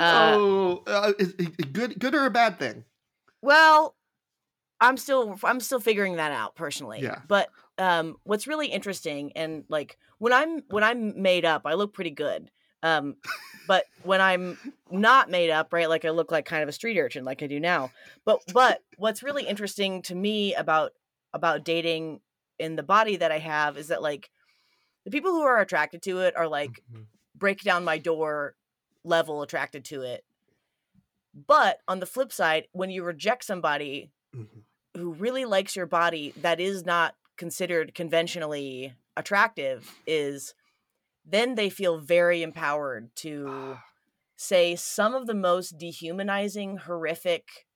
Oh, uh, is, is- good good or a bad thing? Well, I'm still I'm still figuring that out personally. Yeah. But um what's really interesting and like when I'm when I'm made up, I look pretty good. Um but when I'm not made up, right, like I look like kind of a street urchin like I do now. But but what's really interesting to me about about dating in the body that I have is that like the people who are attracted to it are like Mhm. break down my door level attracted to it. But on the flip side, when you reject somebody Mhm. who really likes your body that is not considered conventionally attractive is then they feel very empowered to say some of the most dehumanizing, horrific,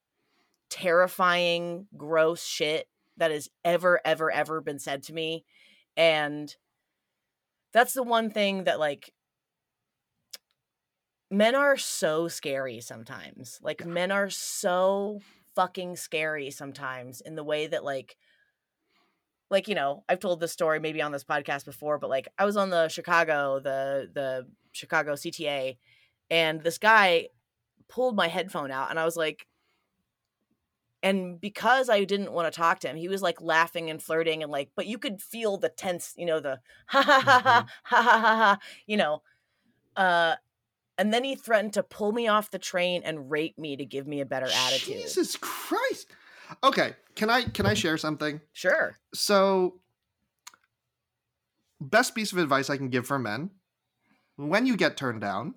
terrifying, gross shit that has ever, ever, ever been said to me. And that's the one thing that, like, men are so scary sometimes. Like yeah. men are so fucking scary sometimes in the way that like like you know, I've told this story maybe on this podcast before, but like I was on the Chicago the the Chicago CTA and this guy pulled my headphone out and I was like and because I didn't want to talk to him, he was like laughing and flirting and like, but you could feel the tense, you know, the ha ha ha ha mm-hmm. ha ha, ha you know. Uh and then he threatened to pull me off the train and rape me to give me a better attitude Jesus Christ. Okay, can I can I share something? sure So, best piece of advice I can give for men: when you get turned down,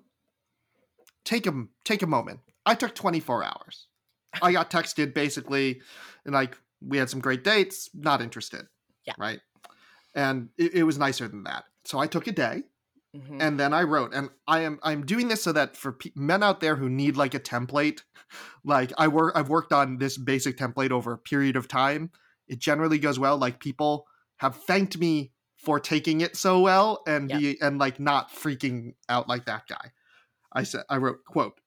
take a take a moment. I took 24 hours. I got texted basically, and like we had some great dates. Not interested. Yeah. Right. And it, it was nicer than that. So I took a day, Mhm. and then I wrote. And I am I'm doing this so that for pe- men out there who need like a template, like I work I've worked on this basic template over a period of time. It generally goes well. Like people have thanked me for taking it so well and Yeah. be and like not freaking out like that guy. I said I wrote quote,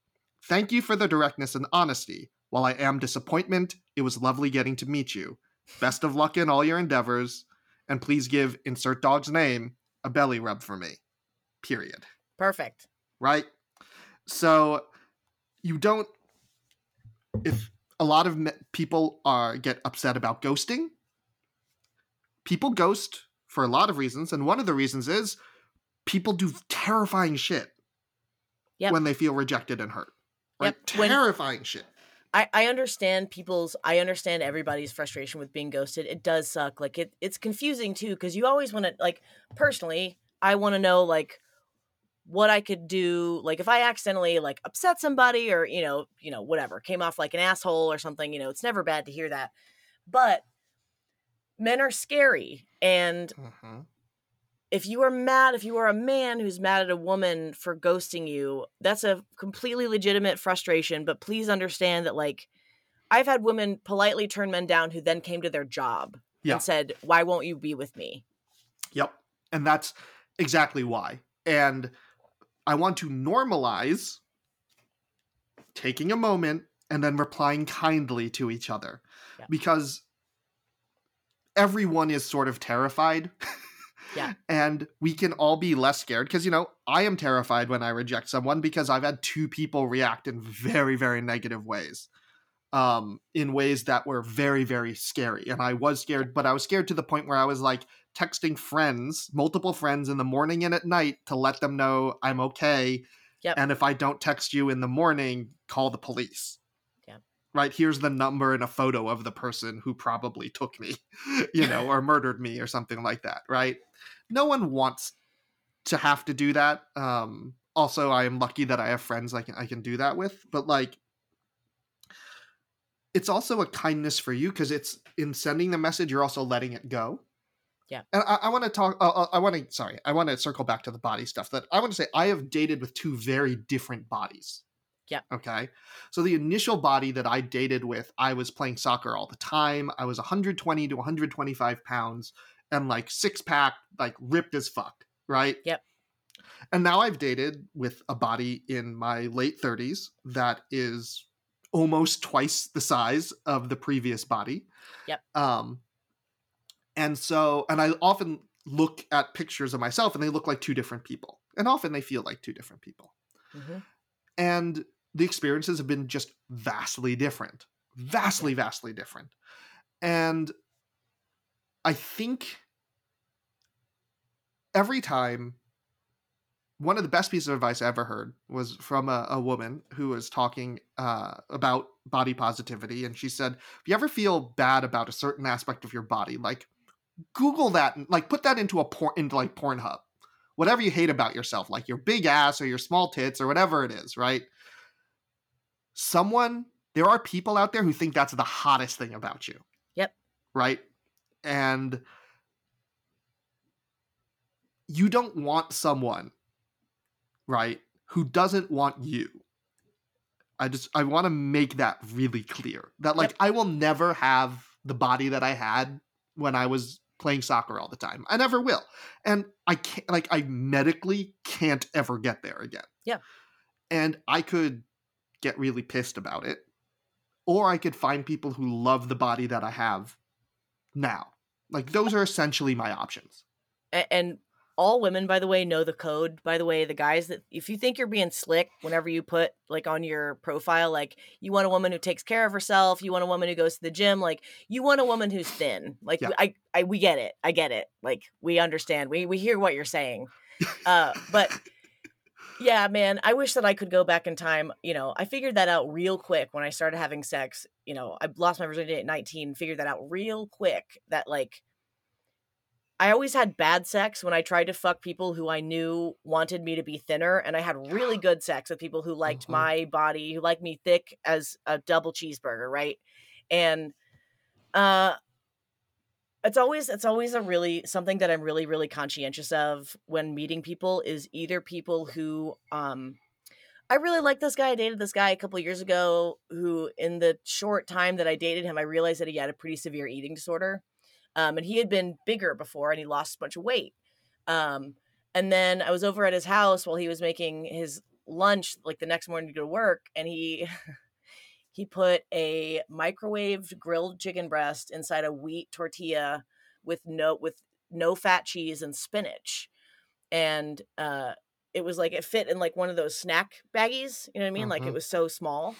"Thank you for the directness and honesty. While I am disappointment, it was lovely getting to meet you. Best of luck in all your endeavors, and please give insert dog's name a belly rub for me." Period perfect right? So you don't. If a lot of me- people are get upset about ghosting, people ghost for a lot of reasons, and one of the reasons is people do terrifying shit Yep. when they feel rejected and hurt. Right? Yep. When- Terrifying shit. I, I understand people's I understand everybody's frustration with being ghosted. It does suck. Like it it's confusing too because you always want to like personally, I want to know like what I could do like if I accidentally like upset somebody or you know, you know, whatever, came off like an asshole or something, you know, it's never bad to hear that. But men are scary and Mhm. if you are mad, if you are a man who's mad at a woman for ghosting you, that's a completely legitimate frustration. But please understand that, like, I've had women politely turn men down who then came to their job Yeah. and said, Why won't you be with me? Yep. And that's exactly why. And I want to normalize taking a moment and then replying kindly to each other Yeah. because everyone is sort of terrified. Yeah. and we can all be less scared because, you know, I am terrified when I reject someone because I've had two people react in very, very negative ways. Um, in ways that were very, very scary. And I was scared, but I was scared to the point where I was like, texting friends, multiple friends in the morning and at night to let them know I'm okay. Yep. And if I don't text you in the morning, call the police. Yep. Right? Here's the number and a photo of the person who probably took me, you know, or murdered me or something like that, right? No one wants to have to do that. Um also I am lucky that I have friends I can I can do that with, but like it's also a kindness for you because it's in sending the message you're also letting it go Yeah. and i, I want to talk uh, uh, i want to sorry i want to circle back to the body stuff that i want to say i have dated with two very different bodies Yeah. okay so the initial body that i dated with i was playing soccer all the time i was 120 to 125 pounds and like six pack like ripped as fuck right Yep. and now i've dated with a body in my late 30s that is almost twice the size of the previous body. Yep. Um and so and I often look at pictures of myself and they look like two different people. And often they feel like two different people. Mhm. And the experiences have been just vastly different. Vastly vastly different. And I think every time one of the best pieces of advice I ever heard was from a, a woman who was talking uh, about body positivity, and she said, "If you ever feel bad about a certain aspect of your body, like Google that, and like put that into a porn into like Pornhub. whatever you hate about yourself, like your big ass or your small tits or whatever it is, right? Someone, there are people out there who think that's the hottest thing about you. Yep. Right? And you don't want someone, right, who doesn't want you. I just I want to make that really clear. That like Yep. I will never have the body that I had when I was playing soccer all the time. I never will. And I can't like I medically can't ever get there again. Yeah. And I could get really pissed about it. Or I could find people who love the body that I have now. Like those are essentially my options. And all women by the way know the code by the way the guys that if you think you're being slick whenever you put like on your profile like you want a woman who takes care of herself you want a woman who goes to the gym like you want a woman who's thin. Like Yeah. I, I we get it. I get it. Like we understand. We we hear what you're saying. Uh but yeah man i wish that i could go back in time. You know i figured that out real quick when i started having sex. You know i lost my virginity at 19 figured that out real quick that like I always had bad sex when I tried to fuck people who I knew wanted me to be thinner, and I had really good sex with people who liked Mhm. my body, who liked me thick as a double cheeseburger, right? And uh it's always it's always a really something that I'm really really conscientious of when meeting people is either people who um I really like this guy. I dated this guy a couple years ago who in the short time that I dated him I realized that he had a pretty severe eating disorder. Um, and he had been bigger before and he lost a bunch of weight. Um, and then I was over at his house while he was making his lunch, like the next morning to go to work, and he he put a microwaved grilled chicken breast inside a wheat tortilla with no with no fat cheese and spinach. And uh it was like it fit in like one of those snack baggies, you know what I mean? Like it Mhm. was so small.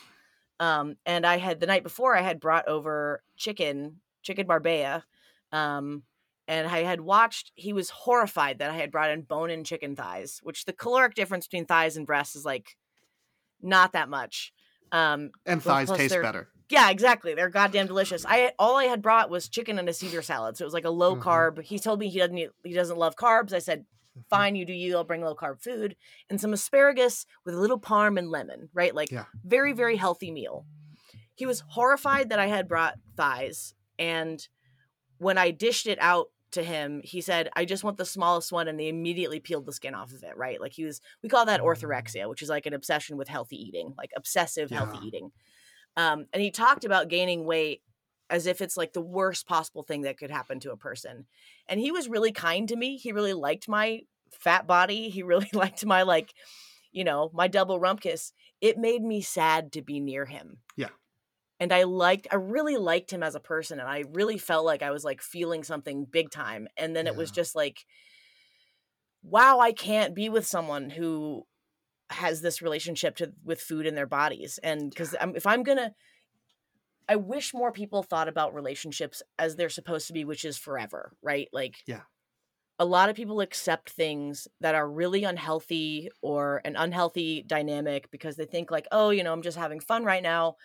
Um and I had the night before I had brought over chicken, chicken barbea. Um and I had watched he was horrified that I had brought in bone-in chicken thighs, which the caloric difference between thighs and breasts is like not that much. Um And thighs taste better. yeah, exactly. They're goddamn delicious. I all I had brought was chicken and a Caesar salad, so it was like a low Mhm. carb. He told me he doesn't eat, he doesn't love carbs. I said, Mhm. "Fine, you do you. I'll bring low carb food and some asparagus with a little parm and lemon." Right, like Yeah. very very healthy meal. He was horrified that I had brought thighs, and when I dished it out to him, he said, "I just want the smallest one," and they immediately peeled the skin off of it. Right, like he was. We call that orthorexia, which is like an obsession with healthy eating, like obsessive healthy eating. Um, and he talked about gaining weight as if it's like the worst possible thing that could happen to a person. And he was really kind to me. He really liked my fat body. He really liked my like, you know, my double rumpus. It made me sad to be near him. Yeah. And I liked I really liked him as a person and I really felt like I was like feeling something big time. And then it was just like wow, I can't be with someone who has this relationship to with food in their bodies and because I'm, if i'm gonna i wish more people thought about relationships as they're supposed to be which is forever right like Yeah. a lot of people accept things that are really unhealthy or an unhealthy dynamic because they think like oh you know i'm just having fun right now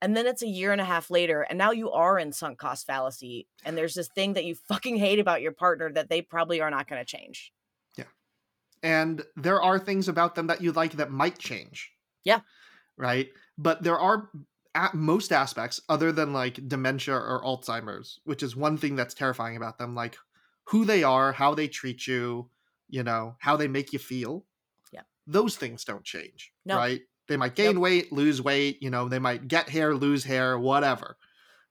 and then it's a year and a half later and now you are in sunk cost fallacy and there's this thing that you fucking hate about your partner that they probably are not going to change Yeah. and there are things about them that you like that might change. Yeah. Right. But there are at most aspects other than like dementia or Alzheimer's, which is one thing that's terrifying about them, like who they are, how they treat you, you know, how they make you feel. Yeah. Those things don't change. No. Right. They might gain Nope. weight, lose weight, you know, they might get hair, lose hair, whatever.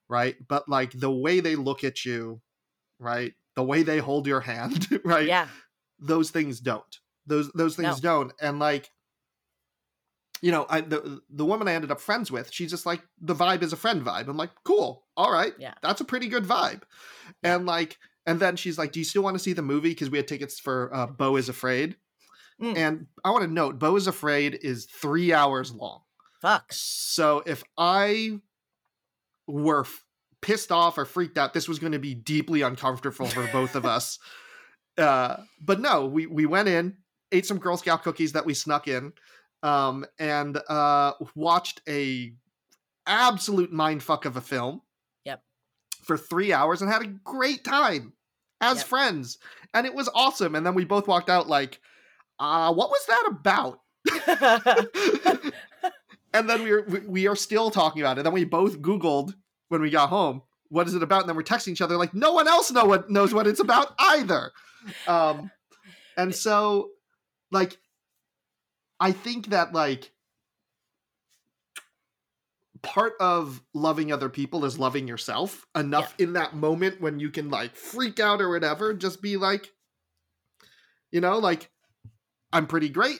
Right. But like the way they look at you, right? The way they hold your hand, right? yeah those things don't those those things don't and like you know i the, the woman i ended up friends with she's just like the vibe is a friend vibe i'm like cool all right Yeah. that's a pretty good vibe Yeah. and like and then she's like do you still want to see the movie because we had tickets for uh, beau is afraid Mm. and i want to note beau is afraid is three hours long fuck so if i were f- pissed off or freaked out this was going to be deeply uncomfortable for both of us uh but no we we went in ate some girl scout cookies that we snuck in um and uh watched a absolute mindfuck of a film Yep. for three hours and had a great time as Yep. friends. And it was awesome. And then we both walked out like, uh, what was that about? and then we were we- are still talking about it. Then we both Googled when we got home, what is it about? And then we're texting each other like no one else know what knows what it's about either. Um and so like I think that like part of loving other people is loving yourself enough in that moment when you can like freak out or whatever just be like you know like i'm pretty great.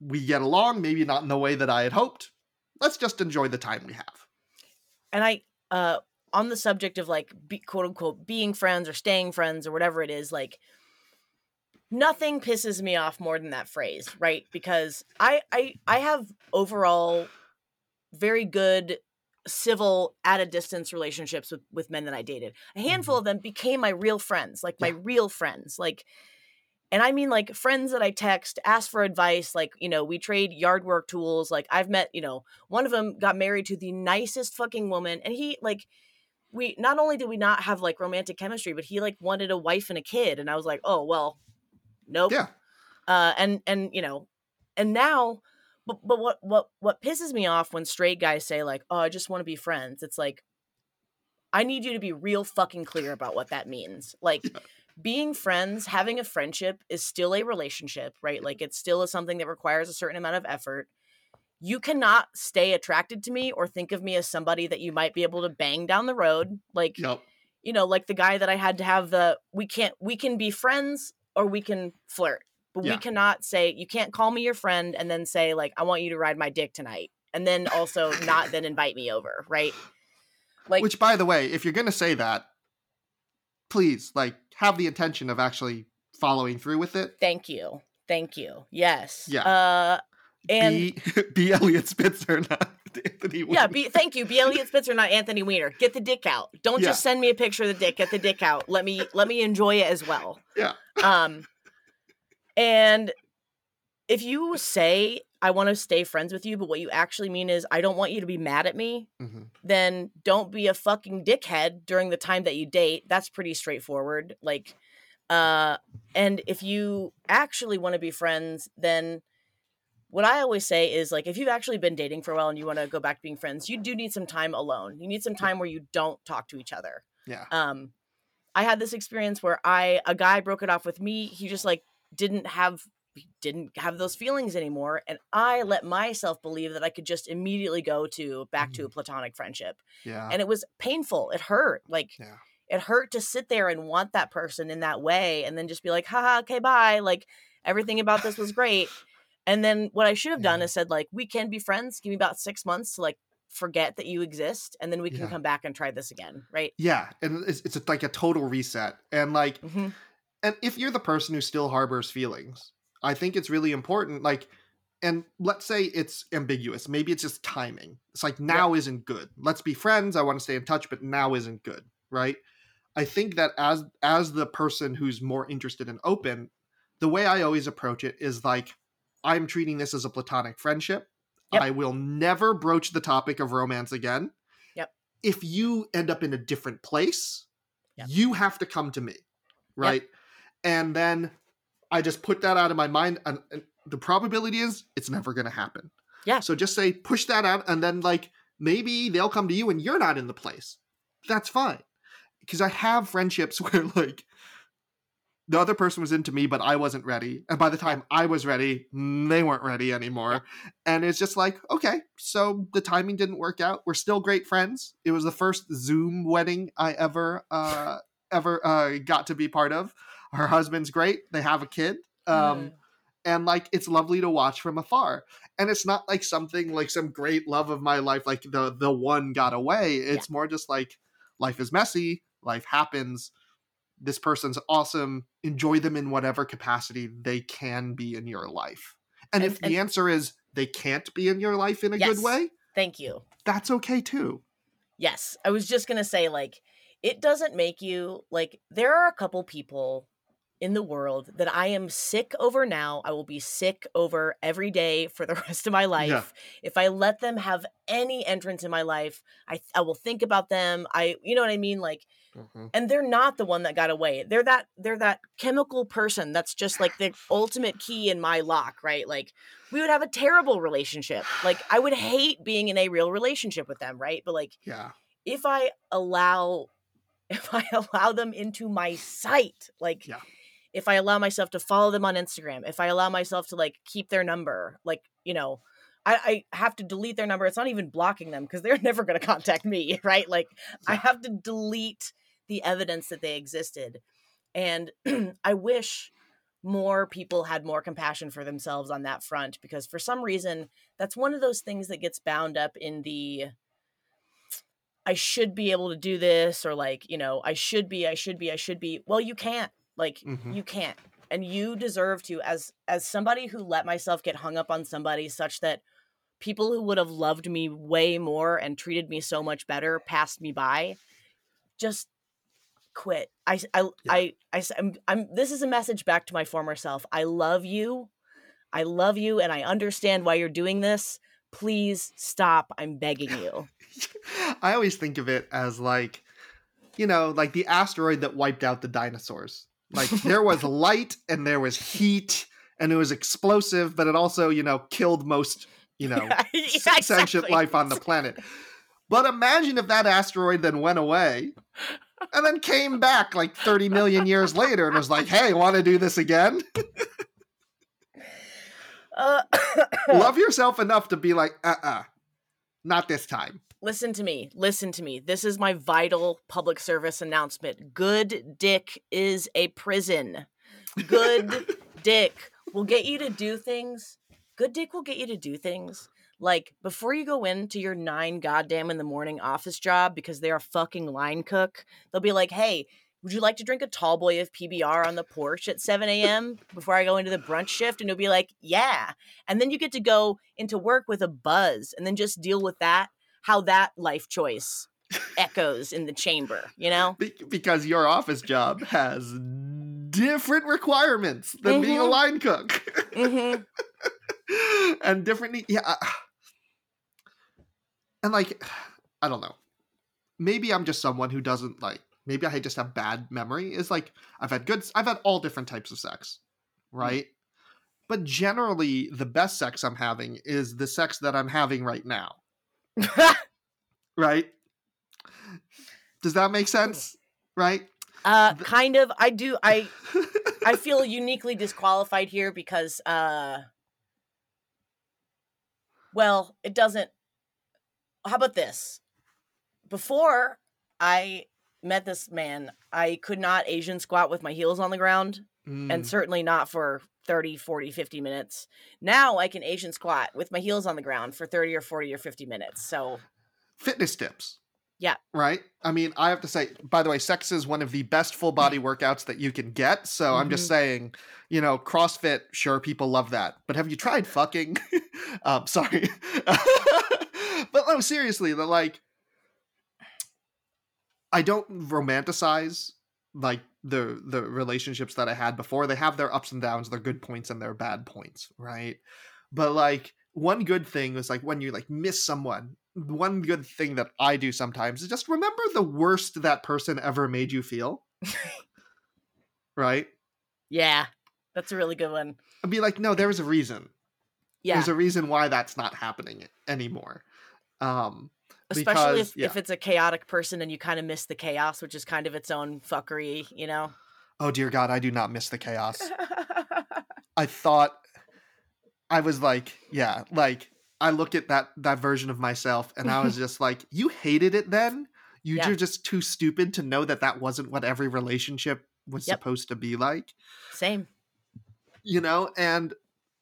We get along maybe not in the way that i had hoped. Let's just enjoy the time we have. And I uh on the subject of like be, quote unquote being friends or staying friends or whatever it is like nothing pisses me off more than that phrase right? Because I I I have overall very good civil at a distance relationships with with men that I dated. A handful of them became my real friends like my Yeah. real friends. Like and I mean like friends that I text, ask for advice, like, you know, we trade yard work tools. Like I've met, you know, one of them got married to the nicest fucking woman and he like we not only did we not have like romantic chemistry, but he like wanted a wife and a kid and I was like, "Oh, well, nope." yeah uh and and you know and now but but what what what pisses me off when straight guys say like oh i just want to be friends it's like i need you to be real fucking clear about what that means like Yeah. Being friends having a friendship is still a relationship right like it still is something that requires a certain amount of effort you cannot stay attracted to me or think of me as somebody that you might be able to bang down the road like yep you know, like the guy that I had to have the we can't we can be friends or we can flirt. But Yeah. we cannot say you can't call me your friend and then say like I want you to ride my dick tonight and then also not then invite me over, right? Like which by the way if you're gonna say that please like have the intention of actually following through with it thank you. Thank you. Yes. Yeah. Uh and be be elliot spitzer not anthony yeah, be thank you. Be Elliot Spitzer, not Anthony Weiner. Get the dick out. Don't Yeah. just send me a picture of the dick. Get the dick out. Let me let me enjoy it as well. Yeah. Um and if you say I want to stay friends with you, but what you actually mean is I don't want you to be mad at me, Mhm. then don't be a fucking dickhead during the time that you date. That's pretty straightforward. Like uh and if you actually want to be friends, then what I always say is like if you've actually been dating for a while and you want to go back to being friends, you do need some time alone. You need some time where you don't talk to each other. yeah Um I had this experience where I a guy broke it off with me. He just like didn't have didn't have those feelings anymore and I let myself believe that I could just immediately go to back to a platonic friendship. yeah And it was painful. It hurt. Like Yeah. it hurt to sit there and want that person in that way and then just be like, haha, okay, bye. Like everything about this was great. And then what I should have done is said, like, we can be friends. Give me about six months to like forget that you exist, and then we can Yeah. come back and try this again, right? yeah and it's, it's like a total reset and like hmm and if you're the person who still harbors feelings i think it's really important like and let's say it's ambiguous maybe it's just timing. It's like now isn't good. Let's be friends i want to stay in touch but now isn't good right? I think that as as the person who's more interested and open the way i always approach it is like i'm treating this as a platonic friendship. Yep. i will never broach the topic of romance again. Yep. if you end up in a different place Yep. you have to come to me right? And then i just put that out of my mind and, and the probability is it's never going to happen. Yeah. so just say push that out and then like maybe they'll come to you and you're not in the place. That's fine. Because i have friendships where like the other person was into me but i wasn't ready and by the time i was ready mm, they weren't ready anymore. And it's just like okay so the timing didn't work out. We're still great friends. It was the first zoom wedding i ever uh ever uh got to be part of her husband's great. They have a kid um and like it's lovely to watch from afar. And it's not like something like some great love of my life like the the one got away. It's more just like life is messy life happens. This person's awesome. Enjoy them in whatever capacity they can be in your life. And, And- if the answer is they can't be in your life in a Yes. good way Thank you. that's okay too. Yes. I was just going to say, like, it doesn't make you, like, there are a couple people in the world that I am sick over now. I will be sick over every day for the rest of my life. If I let them have any entrance in my life, I, I will think about them. I, you know what I mean? Like, Mhm. and they're not the one that got away they're that they're that chemical person that's just like the ultimate key in my lock right like we would have a terrible relationship like i would hate being in a real relationship with them right but like Yeah. if i allow if i allow them into my sight like Yeah. If i allow myself to follow them on instagram if i allow myself to like keep their number like you know I, I have to delete their number. It's not even blocking them because they're never going to contact me, right? Like I have to delete the evidence that they existed. And I wish more people had more compassion for themselves on that front because for some reason that's one of those things that gets bound up in the I should be able to do this or like, you know, I should be, I should be, I should be. Well, you can't. Like Mhm. you can't. And you deserve to as as somebody who let myself get hung up on somebody such that people who would have loved me way more and treated me so much better passed me by. Just quit. I I I I am I'm this is a message back to my former self. I love you. I love you and I understand why you're doing this. Please stop. I'm begging you. I always think of it as like, you know, like the asteroid that wiped out the dinosaurs. Like there was light and there was heat and it was explosive, but it also, you know, killed most, you know, Yeah, exactly. sentient life on the planet. But imagine if that asteroid then went away and then came back like 30 million years later and was like, hey, want to do this again? Uh, Love yourself enough to be like, uh uh not this time. Listen to me. Listen to me. This is my vital public service announcement. Good dick is a prison. Good dick will get you to do things. Good dick will get you to do things. Like before you go into your nine goddamn in the morning office job because they're a fucking line cook, they'll be like, hey, would you like to drink a tall boy of PBR on the porch at 7 a.m. before I go into the brunch shift? And you'll be like, yeah. And then you get to go into work with a buzz and then just deal with that, how that life choice echoes in the chamber, you know? Be- because your office job has different requirements than being a Mhm. line cook. Hmm and different ne- yeah and like i don't know. Maybe i'm just someone who doesn't like maybe i just have bad memory. Is like i've had good i've had all different types of sex right? But generally the best sex i'm having is the sex that i'm having right now right does that make sense right uh, kind of. I do. I I feel uniquely disqualified here because, uh, well, it doesn't. How about this? Before I met this man, I could not Asian squat with my heels on the ground, and Mm, certainly not for 30, 40, 50 minutes. Now I can Asian squat with my heels on the ground for 30 or 40 or 50 minutes. So, fitness tips. Yeah. Right? I mean, I have to say, by the way, sex is one of the best full body workouts that you can get. So I'm just Mhm. saying, you know, CrossFit, sure, people love that. But have you tried fucking? um, sorry. but no, seriously, the like, I don't romanticize like the the relationships that I had before. They have their ups and downs, their good points and their bad points, right? But like one good thing is like when you like miss someone one good thing that I do sometimes is just remember the worst that person ever made you feel. right? yeah, that's a really good one. I'd be like, no, there was a reason. Yeah. There's a reason why that's not happening anymore. Um, Especially because- if, if it's a chaotic person and you kind of miss the chaos, which is kind of its own fuckery, you know? oh dear God, I do not miss the chaos. I thought I was like, yeah, like I look at that that version of myself and I was just like, you hated it then? You- Yeah. You're just too stupid to know that that wasn't what every relationship was Yep. supposed to be like. Same. you know and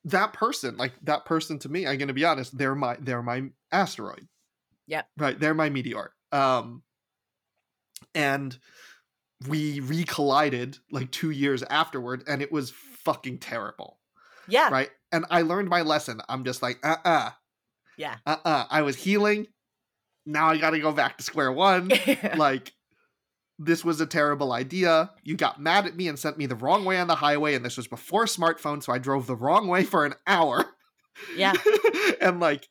that person like that person to me i'm gonna be honest they're my they're my asteroid Yep. right they're my meteor um and we recollided like two years afterward and it was fucking terrible Yeah. right and i learned my lesson i'm just like uh-uh Yeah. uh-uh i was healing now i gotta go back to square one like this was a terrible idea. You got mad at me and sent me the wrong way on the highway, and this was before smartphone, so I drove the wrong way for an hour. Yeah. and like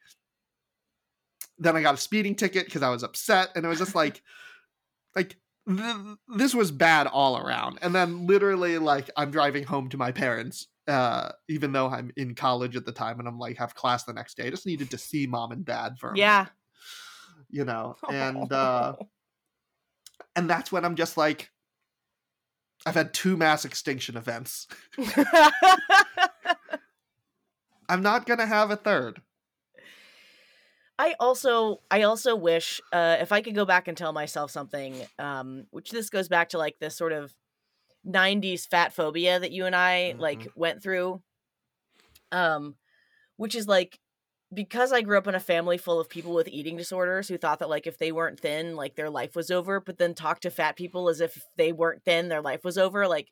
then I got a speeding ticket because I was upset, and it was just like like th- this was bad all around. And then literally, like, I'm driving home to my parents, uh, even though I'm in college at the time, and I'm like have class the next day. I just needed to see mom and dad for a Yeah. minute, you know, and uh, and that's when I'm just like, I've had two mass extinction events. I'm not gonna have a third. I also I also wish uh, if I could go back and tell myself something, um, which this goes back to like this sort of '90s fat phobia that you and I like went through, um, which is like because I grew up in a family full of people with eating disorders who thought that like if they weren't thin, like their life was over, but then talk to fat people as if they weren't thin, their life was over. Like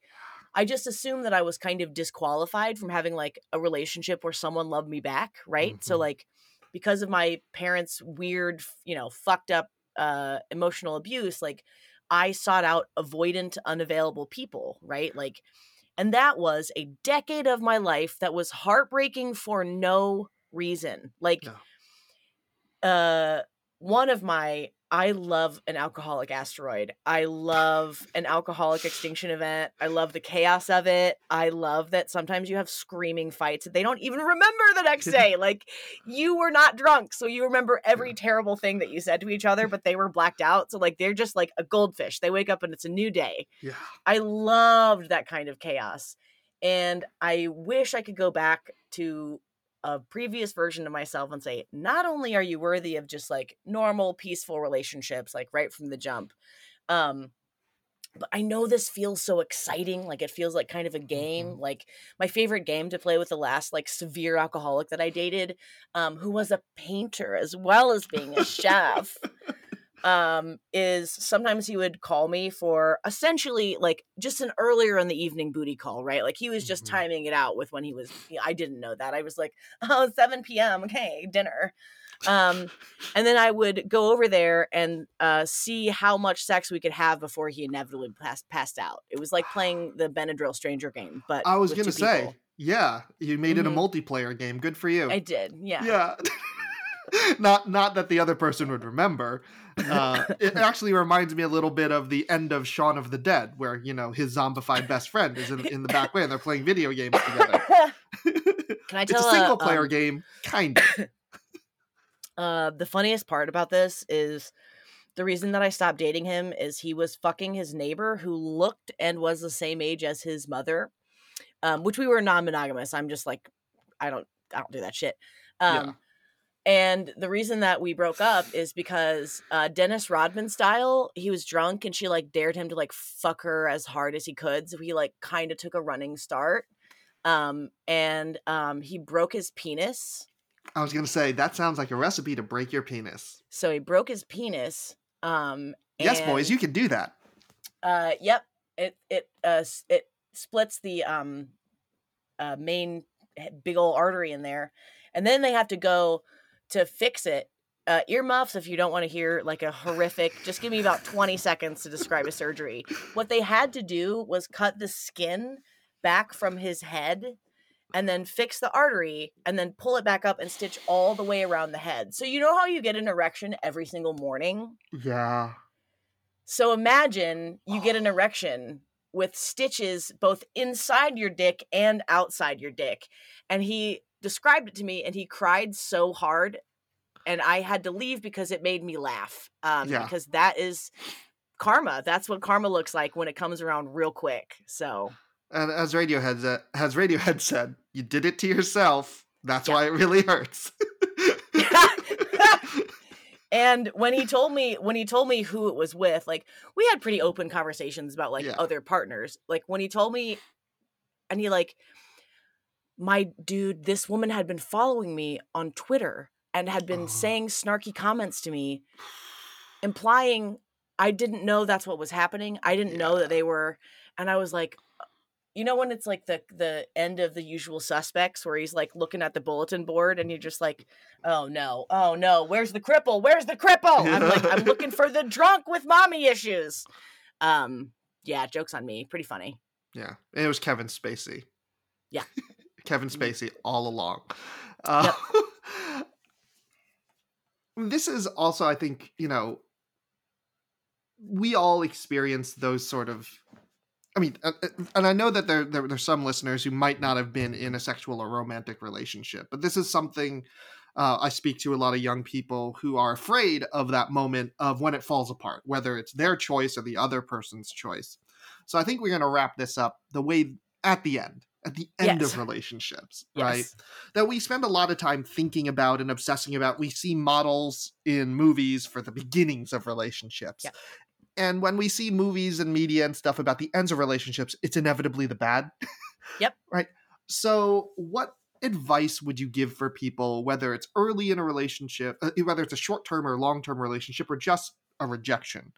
I just assumed that I was kind of disqualified from having like a relationship where someone loved me back, right? So Mhm. like because of my parents' weird, you know, fucked up uh emotional abuse, like I sought out avoidant, unavailable people, right? Like and that was a decade of my life that was heartbreaking for no reason. Like No. uh one of my I love an alcoholic asteroid. I love an alcoholic extinction event. I love the chaos of it. I love that sometimes you have screaming fights that they don't even remember the next day. Like you were not drunk, so you remember every terrible thing that you said to each other, but they were blacked out. So like they're just like a goldfish. They wake up and it's a new day. Yeah. I loved that kind of chaos. And I wish I could go back to a previous version of myself and say, not only are you worthy of just like normal, peaceful relationships, like right from the jump, um, but I know this feels so exciting. Like it feels like kind of a game. Like my favorite game to play with the last like severe alcoholic that I dated, um, who was a painter as well as being a chef um is sometimes he would call me for essentially like just an earlier in the evening booty call right like he was just Mhm. timing it out with when he was i didn't know that i was like oh 7 p.m okay dinner um and then i would go over there and uh see how much sex we could have before he inevitably passed passed out it was like playing the benadryl stranger game but I was gonna say, people. yeah, you made it a Mhm. multiplayer game. Good for you. i did yeah yeah. not not that the other person would remember. Uh, it actually reminds me a little bit of the end of Shaun of the Dead, where you know his zombified best friend is in, in the back way and they're playing video games together. can i it's tell a single player um, game, kind of. Uh, the funniest part about this is the reason that I stopped dating him is he was fucking his neighbor who looked and was the same age as his mother, um, which we were non-monogamous. I'm just like, I don't, I don't do that shit. Um, Yeah. And the reason that we broke up is because uh, Dennis Rodman style, he was drunk and she like dared him to like fuck her as hard as he could. So he like kind of took a running start. Um, and um, he broke his penis I was gonna say that sounds like a recipe to break your penis. So he broke his penis. Um, Yes, boys, you can do that. Uh, yep. It it uh it splits the um uh main big old artery in there, and then they have to go to fix it. Uh, earmuffs if you don't want to hear like a horrific. Just give me about twenty seconds to describe a surgery. What they had to do was cut the skin back from his head and then fix the artery and then pull it back up and stitch all the way around the head. So you know how you get an erection every single morning? Yeah. So imagine you get an erection with stitches both inside your dick and outside your dick. And he described it to me and he cried so hard and I had to leave because it made me laugh. Um Yeah. because that is karma. That's what karma looks like when it comes around real quick. So And as Radiohead said, as Radiohead said, you did it to yourself. That's Yeah. why it really hurts. and when he told me when he told me who it was with like we had pretty open conversations about like Yeah. other partners like when he told me and he like my dude this woman had been following me on twitter and had been Oh. saying snarky comments to me implying i didn't know that's what was happening i didn't know that they were and i was like you know when it's like the the end of the usual suspects where he's like looking at the bulletin board and you're just like oh no oh no where's the cripple where's the cripple i'm like i'm looking for the drunk with mommy issues um yeah jokes on me pretty funny yeah. And it was Kevin Spacey. Yeah. Kevin. Spacey all along. Uh, this is also, I think, you know, we all experience those sort of I mean, uh, uh, and I know that there, there there's some listeners who might not have been in a sexual or romantic relationship, but this is something uh, I speak to a lot of young people who are afraid of that moment of when it falls apart, whether it's their choice or the other person's choice. So I think we're going to wrap this up the way at the end, at the end Yes. of relationships, Yes. right? That we spend a lot of time thinking about and obsessing about. We see models in movies for the beginnings of relationships. Yeah. And when we see movies and media and stuff about the ends of relationships, it's inevitably the bad. Yep. right. So, what advice would you give for people, whether it's early in a relationship, uh, whether it's a short term or long term relationship, or just a rejection?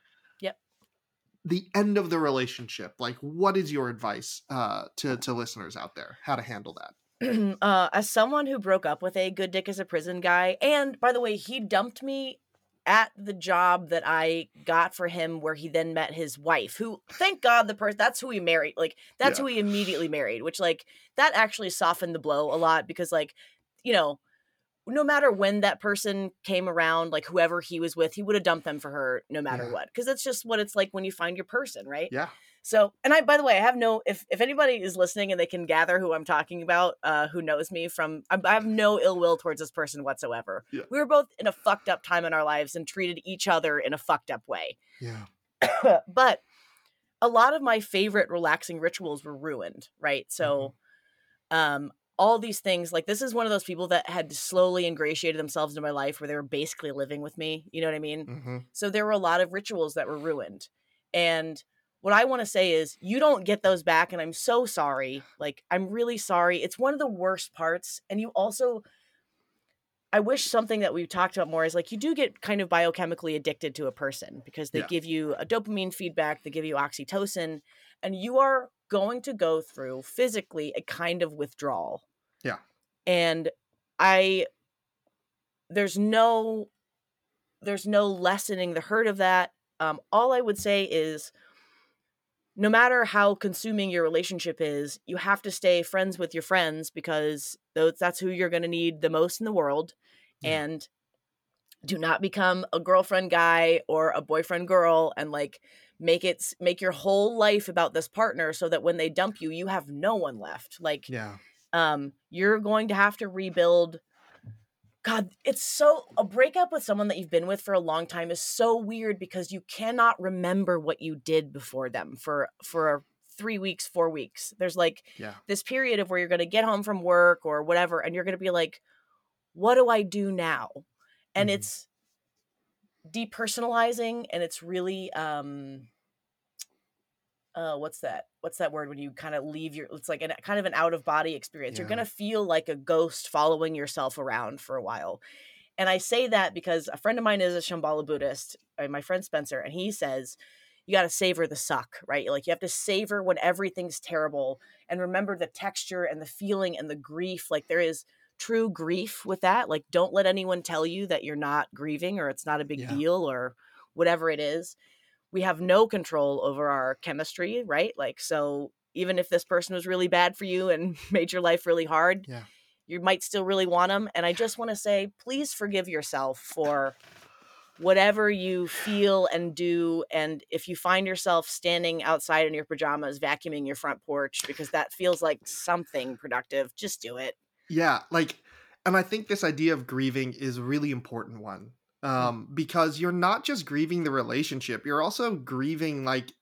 The end of the relationship. Like, what is your advice uh, to to listeners out there? How to handle that? uh, as someone who broke up with a good dick as a prison guy, and by the way, he dumped me at the job that I got for him, where he then met his wife, who, thank God, the person that's who he married. Like, that's Yeah. who he immediately married, which, like, that actually softened the blow a lot because, like, you know, no matter when that person came around, like whoever he was with, he would have dumped them for her no matter Yeah. what. Because that's just what it's like when you find your person, right? Yeah. So, and I, by the way, I have no, if, if anybody is listening and they can gather who I'm talking about, uh, who knows me from, I, I have no ill will towards this person whatsoever. Yeah. We were both in a fucked up time in our lives and treated each other in a fucked up way. Yeah. but a lot of my favorite relaxing rituals were ruined, right? So, um, all these things, like this is one of those people that had slowly ingratiated themselves into my life where they were basically living with me. You know what I mean? hmm So there were a lot of rituals that were ruined. And what I want to say is you don't get those back and I'm so sorry. Like I'm really sorry. It's one of the worst parts and you also I wish something that we've talked about more is like you do get kind of biochemically addicted to a person because they Yeah. give you a dopamine feedback, they give you oxytocin and you are going to go through physically a kind of withdrawal. Yeah. And I there's no there's no lessening the hurt of that. Um, all I would say is no matter how consuming your relationship is, you have to stay friends with your friends because those that's who you're going to need the most in the world. Yeah. And do not become a girlfriend guy or a boyfriend girl and like make it make your whole life about this partner so that when they dump you you have no one left like Yeah. Um you're going to have to rebuild god it's so a breakup with someone that you've been with for a long time is so weird because you cannot remember what you did before them for for 3 weeks 4 weeks there's like Yeah. this period of where you're going to get home from work or whatever and you're going to be like what do i do now and Mhm. it's depersonalizing and it's really um uh what's that what's that word when you kind of leave your it's like an kind of an out of body experience you're going to feel like a ghost following yourself around for a while. And i say that because a friend of mine is a shambhala buddhist uh, my friend spencer and he says you got to savor the suck right? Like you have to savor when everything's terrible and remember the texture and the feeling and the grief like there is true grief with that like don't let anyone tell you that you're not grieving or it's not a big Yeah. deal or whatever it is we have no control over our chemistry right? Like so even if this person was really bad for you and made your life really hard Yeah. you might still really want them and i just want to say please forgive yourself for whatever you feel and do and if you find yourself standing outside in your pajamas vacuuming your front porch because that feels like something productive just do it. Yeah, like, and I think this idea of grieving is a really important one um, because you're not just grieving the relationship, you're also grieving like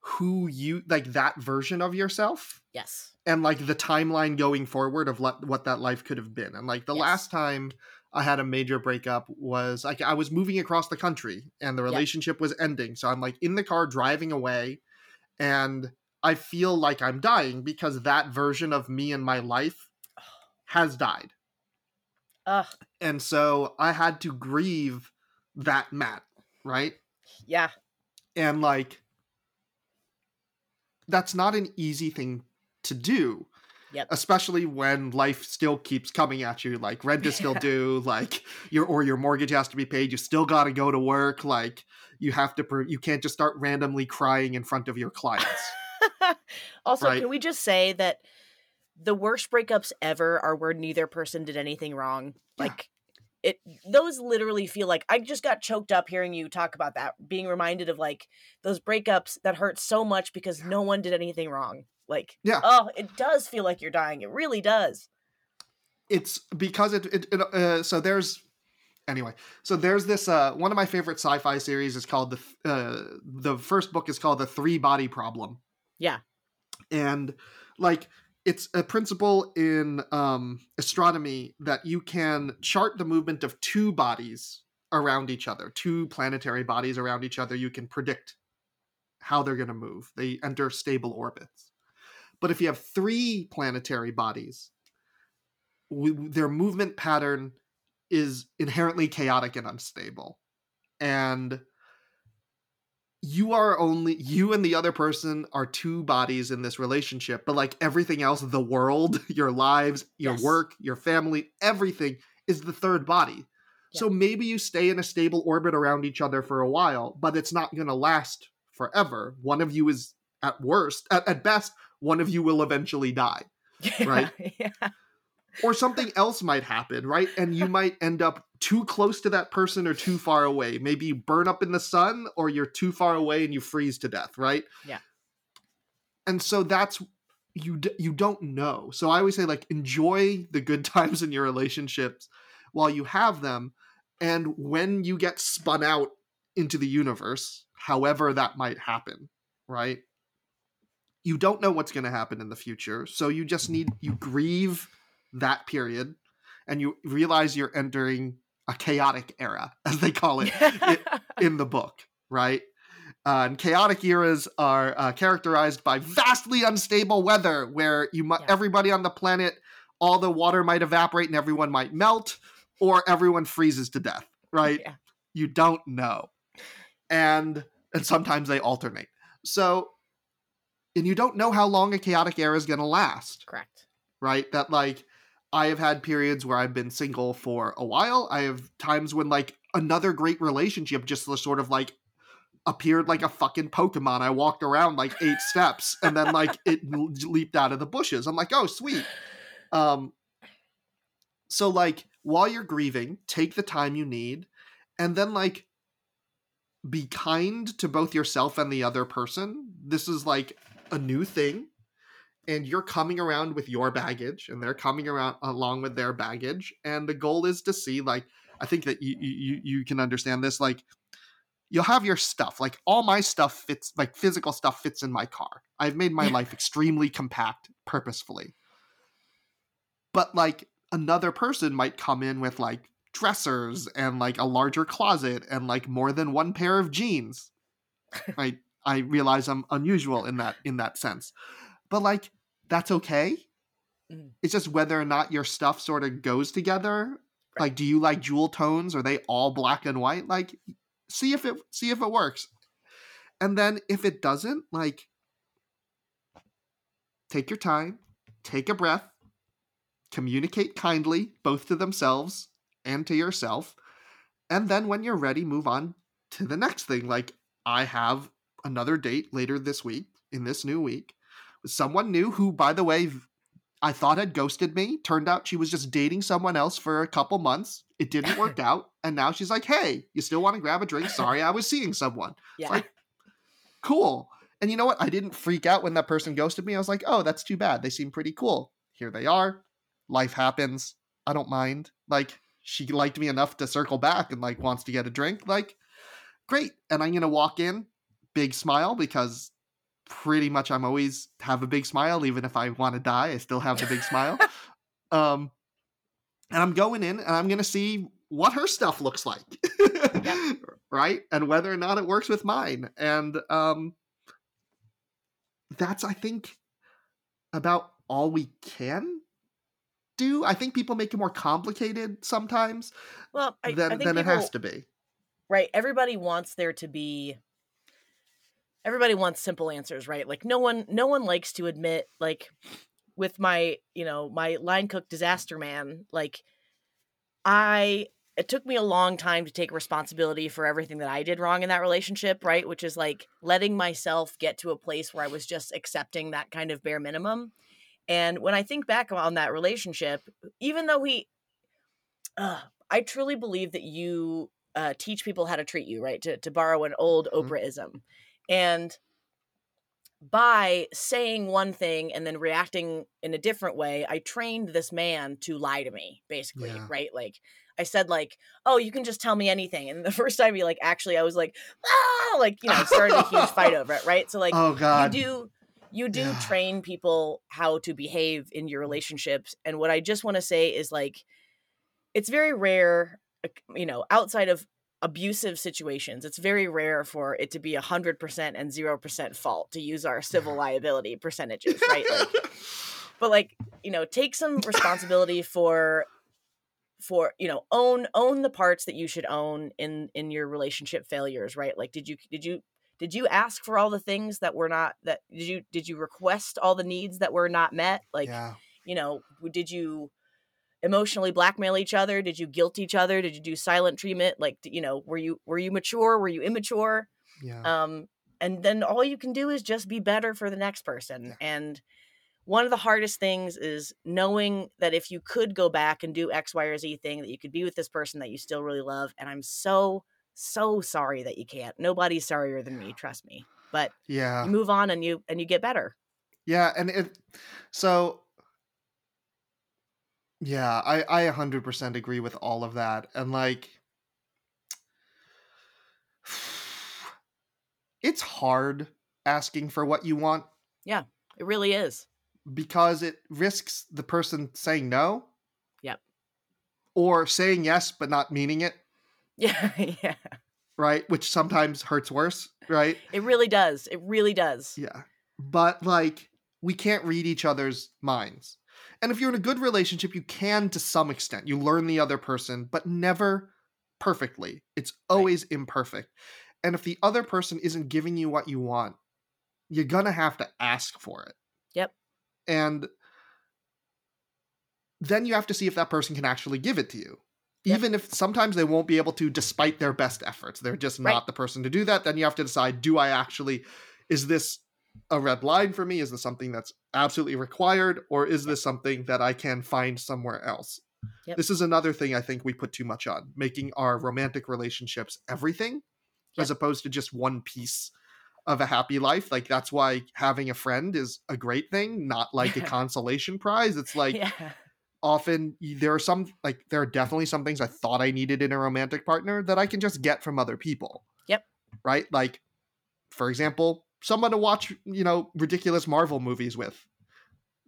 who you like that version of yourself yes and like the timeline going forward of le- what that life could have been. And like the Yes. last time I had a major breakup was like I was moving across the country and the relationship was ending. So I'm like in the car driving away and I feel like I'm dying because that version of me and my life has died. Ugh, And so I had to grieve that Matt, right? yeah And like that's not an easy thing to do. Yep. Especially when life still keeps coming at you, like rent is still due, like your or your mortgage has to be paid. You still got to go to work. Like you have to, you can't just start randomly crying in front of your clients. also, Right. can we just say that the worst breakups ever are where neither person did anything wrong? Yeah. Like, it those literally feel like I just got choked up hearing you talk about that, being reminded of like those breakups that hurt so much because no one did anything wrong. Like, Yeah. oh, it does feel like you're dying. It really does. it's because it, it, it uh, so there's anyway so there's this uh one of my favorite sci-fi series is called the uh the first book is called the three body problem Yeah. and like it's a principle in um astronomy that you can chart the movement of two bodies around each other two planetary bodies around each other. You can predict how they're going to move. They enter stable orbits. But if you have three planetary bodies their movement pattern is inherently chaotic and unstable. And you are only you and the other person are two bodies in this relationship but like everything else the world your lives your Yes. work your family everything is the third body so maybe you stay in a stable orbit around each other for a while but it's not going to last forever one of you is at worst at, at best one of you will eventually die Right. yeah. or something else might happen, right? And you might end up too close to that person or too far away. Maybe you burn up in the sun or you're too far away and you freeze to death, right? Yeah. And so that's you d- you don't know. So I always say like enjoy the good times in your relationships while you have them and when you get spun out into the universe, however that might happen, right? You don't know what's going to happen in the future, so you just need you grieve that period and you realize you're entering a chaotic era as they call it in the book right uh, and chaotic eras are uh, characterized by vastly unstable weather where you might Yeah. everybody on the planet all the water might evaporate and everyone might melt or everyone freezes to death right Yeah. you don't know and and sometimes they alternate so and you don't know how long a chaotic era is going to last Correct. right? That like I have had periods where I've been single for a while. I have times when like another great relationship just sort of like appeared like a fucking Pokemon. I walked around like eight steps and then like it leaped out of the bushes. I'm like, oh sweet. Um so like while you're grieving, take the time you need and then like be kind to both yourself and the other person. This is like a new thing and you're coming around with your baggage and they're coming around along with their baggage and the goal is to see like i think that you you you can understand this like you'll have your stuff like all my stuff fits like physical stuff fits in my car. I've made my life extremely compact purposefully. But like another person might come in with like dressers and like a larger closet and like more than one pair of jeans. I i realize i'm unusual in that in that sense but like that's okay. Mhm. it's just whether or not your stuff sort of goes together. Like do you like jewel tones? Are they all black and white? Like see if it see if it works. And then if it doesn't like take your time take a breath communicate kindly both to themselves and to yourself. And then when you're ready move on to the next thing. Like i have another date later this week in this new week someone new who by the way I thought had ghosted me. Turned out she was just dating someone else for a couple months. It didn't work out. And now she's like, hey, you still want to grab a drink? Sorry, I was seeing someone. Yeah. like- Cool. And you know what? I didn't freak out when that person ghosted me. I was like, oh, that's too bad. They seem pretty cool. Here they are. Life happens. I don't mind. Like, she liked me enough to circle back and like wants to get a drink. Like, great. And I'm going to walk in, big smile because pretty much I'm always have a big smile even if I want to die I still have the big smile. Um and I'm going in and I'm going to see what her stuff looks like right? And whether or not it works with mine. And um that's I think about all we can do. I think people make it more complicated sometimes well, I, than I think than it has to be. Right everybody wants there to be everybody wants simple answers right like no one no one likes to admit like with my you know my line cook disaster man like i it took me a long time to take responsibility for everything that i did wrong in that relationship right which is like letting myself get to a place where i was just accepting that kind of bare minimum and when i think back on that relationship even though he uh, I truly believe that you uh, teach people how to treat you, right? To to borrow an old Mhm. Oprahism, and by saying one thing and then reacting in a different way, I trained this man to lie to me, basically, Yeah. right? Like I said, like, oh, you can just tell me anything. And the first time he like actually I was like, ah, like, you know, started a huge fight over it, right? So like oh God. you do you do Yeah. train people how to behave in your relationships. And what I just want to say is like it's very rare, you know, outside of abusive situations, it's very rare for it to be 100% and 0% fault to use our civil liability percentages, right? Like but like you know take some responsibility for for you know own own the parts that you should own in in your relationship failures right like did you did you did you ask for all the things that were not that did you did you request all the needs that were not met like yeah. you know did you emotionally blackmail each other? Did you guilt each other? Did you do silent treatment? Like you know were you were you mature? Were you immature? Yeah. um and then all you can do is just be better for the next person. Yeah. and one of the hardest things is knowing that if you could go back and do x y or z thing that you could be with this person that you still really love and i'm so so sorry that you can't. Nobody's sorrier than me trust me. But yeah. you move on and you and you get better. Yeah, and it so yeah, I I 100% agree with all of that. And like it's hard asking for what you want Yeah, it really is because it risks the person saying no. Yep. Or saying yes but not meaning it, yeah yeah right? Which sometimes hurts worse, right? it really does it really does Yeah. But like we can't read each other's minds. And if you're in a good relationship, you can to some extent. You learn the other person, but never perfectly. It's always imperfect. And if the other person isn't giving you what you want, you're going to have to ask for it. Yep. And then you have to see if that person can actually give it to you. Yep. Even if sometimes they won't be able to, despite their best efforts. They're just Right. not the person to do that. Then you have to decide do I actually, is this a red line for me? Is this something that's absolutely required? Or is this something that I can find somewhere else? Yep. This is another thing I think we put too much on, making our romantic relationships everything as opposed to just one piece of a happy life. Like that's why having a friend is a great thing, not like a consolation prize. It's like yeah often there are some like there are definitely some things I thought I needed in a romantic partner that I can just get from other people. Yep. Right? Like for example, someone to watch, you know, ridiculous Marvel movies with.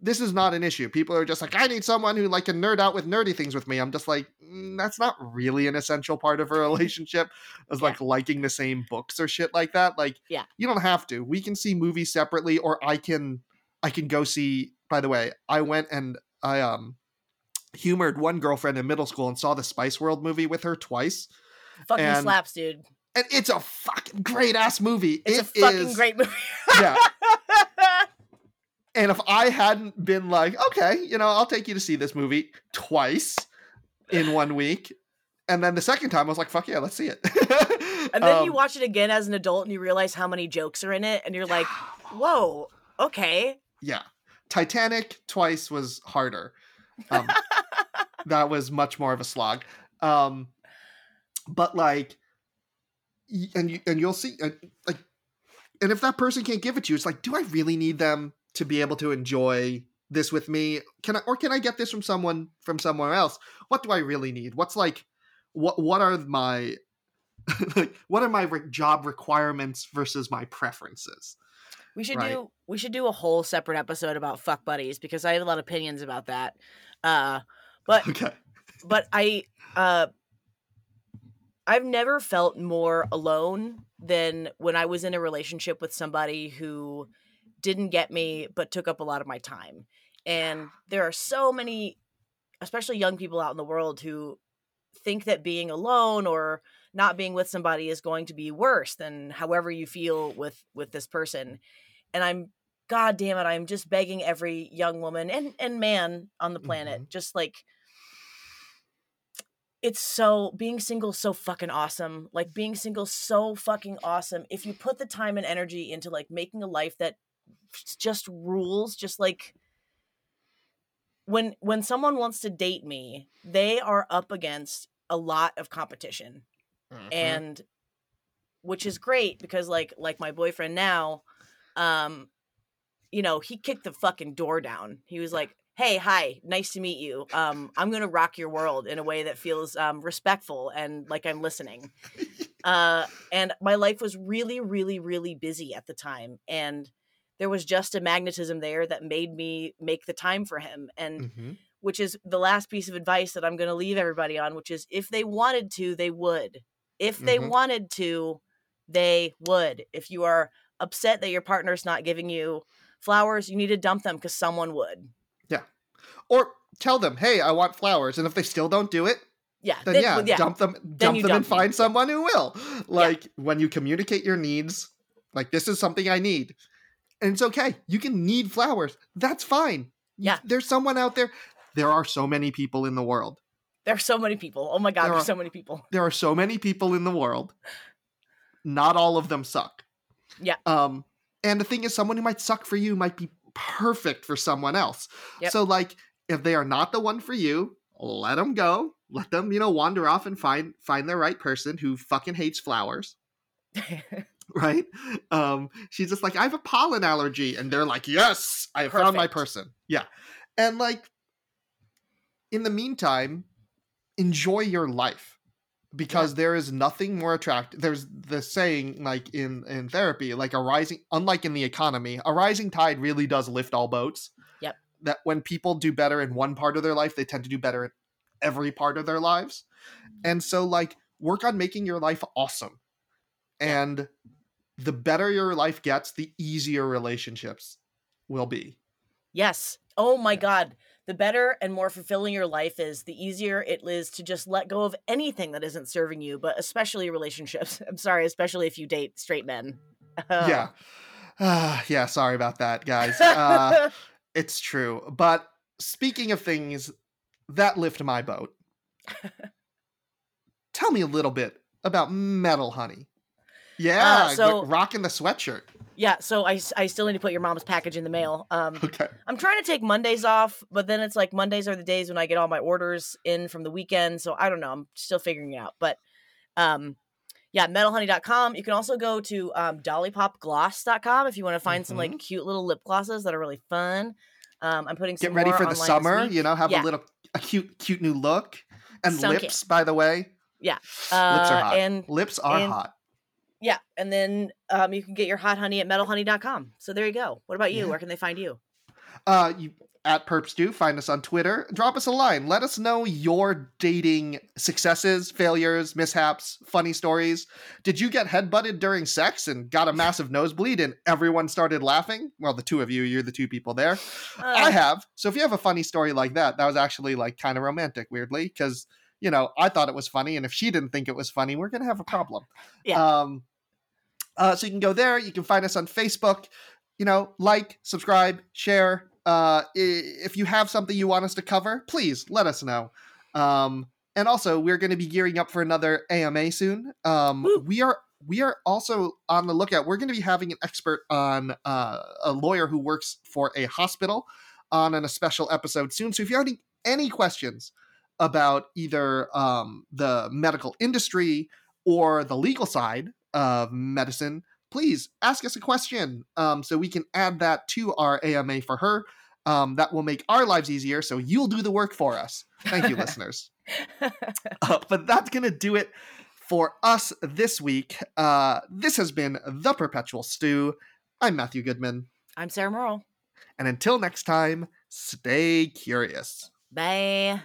This is not an issue. People are just like, I need someone who like can nerd out with nerdy things with me. I'm just like, "Mm, that's not really an essential part of a relationship, as Yeah. like liking the same books or shit like that. Like, Yeah. you don't have to. We can see movies separately, or I can, I can go see. By the way, I went and I um humored one girlfriend in middle school and saw the Spice World movie with her twice, fucking And- slaps dude and it's a fucking great ass movie. it's It a fucking is- great movie yeah. And if I hadn't been like, okay, you know, I'll take you to see this movie twice in one week, and then the second time I was like, fuck yeah, let's see it. and then you Um, watch it again as an adult and you realize how many jokes are in it and you're like whoa okay yeah, Titanic twice was harder. Um, that was much more of a slog. Um, but like, and you and you'll see, uh, like, and if that person can't give it to you, it's like, do I really need them to be able to enjoy this with me? Can I, or can I get this from someone from somewhere else? What do I really need? What's like, what what are my like, what are my re- job requirements versus my preferences? we should Right. do we should do a whole separate episode about fuck buddies because i have a lot of opinions about that uh but Okay. but i uh i've never felt more alone than when i was in a relationship with somebody who didn't get me but took up a lot of my time. And there are so many especially young people out in the world who think that being alone or not being with somebody is going to be worse than however you feel with with this person. And i'm god damn it i'm just begging every young woman and and man on the planet mm-hmm. just like it's so being single so fucking awesome like being single so fucking awesome if you put the time and energy into like making a life that just rules just like when when someone wants to date me they are up against a lot of competition Mhm. and which is great because like like my boyfriend now um you know he kicked the fucking door down he was like hey hi nice to meet you um i'm gonna rock your world in a way that feels um respectful and like i'm listening uh and my life was really really really busy at the time and there was just a magnetism there that made me make the time for him and Mhm. which is the last piece of advice that I'm going to leave everybody on, which is if they wanted to, they would. If they Mhm. wanted to, they would. If you are upset that your partner's not giving you flowers, you need to dump them because someone would. Or tell them, hey, I want flowers, and if they still don't do it, Yeah. then then- yeah, well, dump them, dump them, dump and them, find yeah. someone who will. Like when you communicate your needs, like this is something I need, and it's okay. You can need flowers. That's fine. Yeah. there's someone out there. There are so many people in the world. There are so many people. Oh my God, There there's are- so many people. There are so many people in the world. Not all of them suck. Yeah. Um, and the thing is, someone who might suck for you might be perfect for someone else. Yep. So, like, if they are not the one for you, let them go. Let them, you know, wander off and find find the right person who fucking hates flowers. Right? Um, she's just like, I have a pollen allergy, and they're like, Yes, I found my person. Yeah, and like, in the meantime, enjoy your life because there is nothing more attractive there's the saying like in in therapy like a rising unlike in the economy a rising tide really does lift all boats. That when people do better in one part of their life they tend to do better in every part of their lives and so like work on making your life awesome and the better your life gets the easier relationships will be Yes. Oh my God. The better and more fulfilling your life is, the easier it is to just let go of anything that isn't serving you, but especially relationships. I'm sorry, especially if you date straight men. yeah Ah, yeah sorry about that guys uh, It's true. But speaking of things that lift my boat, tell me a little bit about Metal Honey. Yeah, so- like rocking the sweatshirt. yeah. So I, I still need to put your mom's package in the mail. Um, Okay. I'm trying to take Mondays off, but then it's like Mondays are the days when I get all my orders in from the weekend. So I don't know. I'm still figuring it out. But um, yeah, metalhoney.com. You can also go to um, dollypopgloss.com if you want to find some like cute little lip glosses that are really fun. Um, I'm putting some Get ready for the summer. You know, have Yeah. a little a cute cute new look. And Sunk lips, by the way. Yeah. lips are Uh, hot. and lips are and- hot. yeah, and then um, you can get your hot honey at metalhoney.com. So there you go. What about you? Yeah. Where can they find you? Uh, you at Perpstew, find us on Twitter. Drop us a line. Let us know your dating successes, failures, mishaps, funny stories. Did you get headbutted during sex and got a massive nosebleed and everyone started laughing? Well, the two of you, you're the two people there. I Uh, have. So if you have a funny story like that, that was actually like kind of romantic, weirdly, because you know I thought it was funny, and if she didn't think it was funny, we're gonna have a problem. Yeah. Um. Uh, so you can go there. You can find us on Facebook. You know, like, subscribe, share. Uh, if you have something you want us to cover, please let us know. Um, and also we're going to be gearing up for another AMA soon. Um, we are we are also on the lookout. We're going to be having an expert on uh, a lawyer who works for a hospital on in a special episode soon. So if you have any, any questions about either um, the medical industry or the legal side of medicine, please ask us a question um, so we can add that to our AMA for her. Um, that will make our lives easier, so you'll do the work for us. Thank you, listeners. Uh, but that's going to do it for us this week. Uh, this has been The Perpetual Stew. I'm Matthew Goodman. I'm Sarah Merle. And until next time, stay curious. Bye.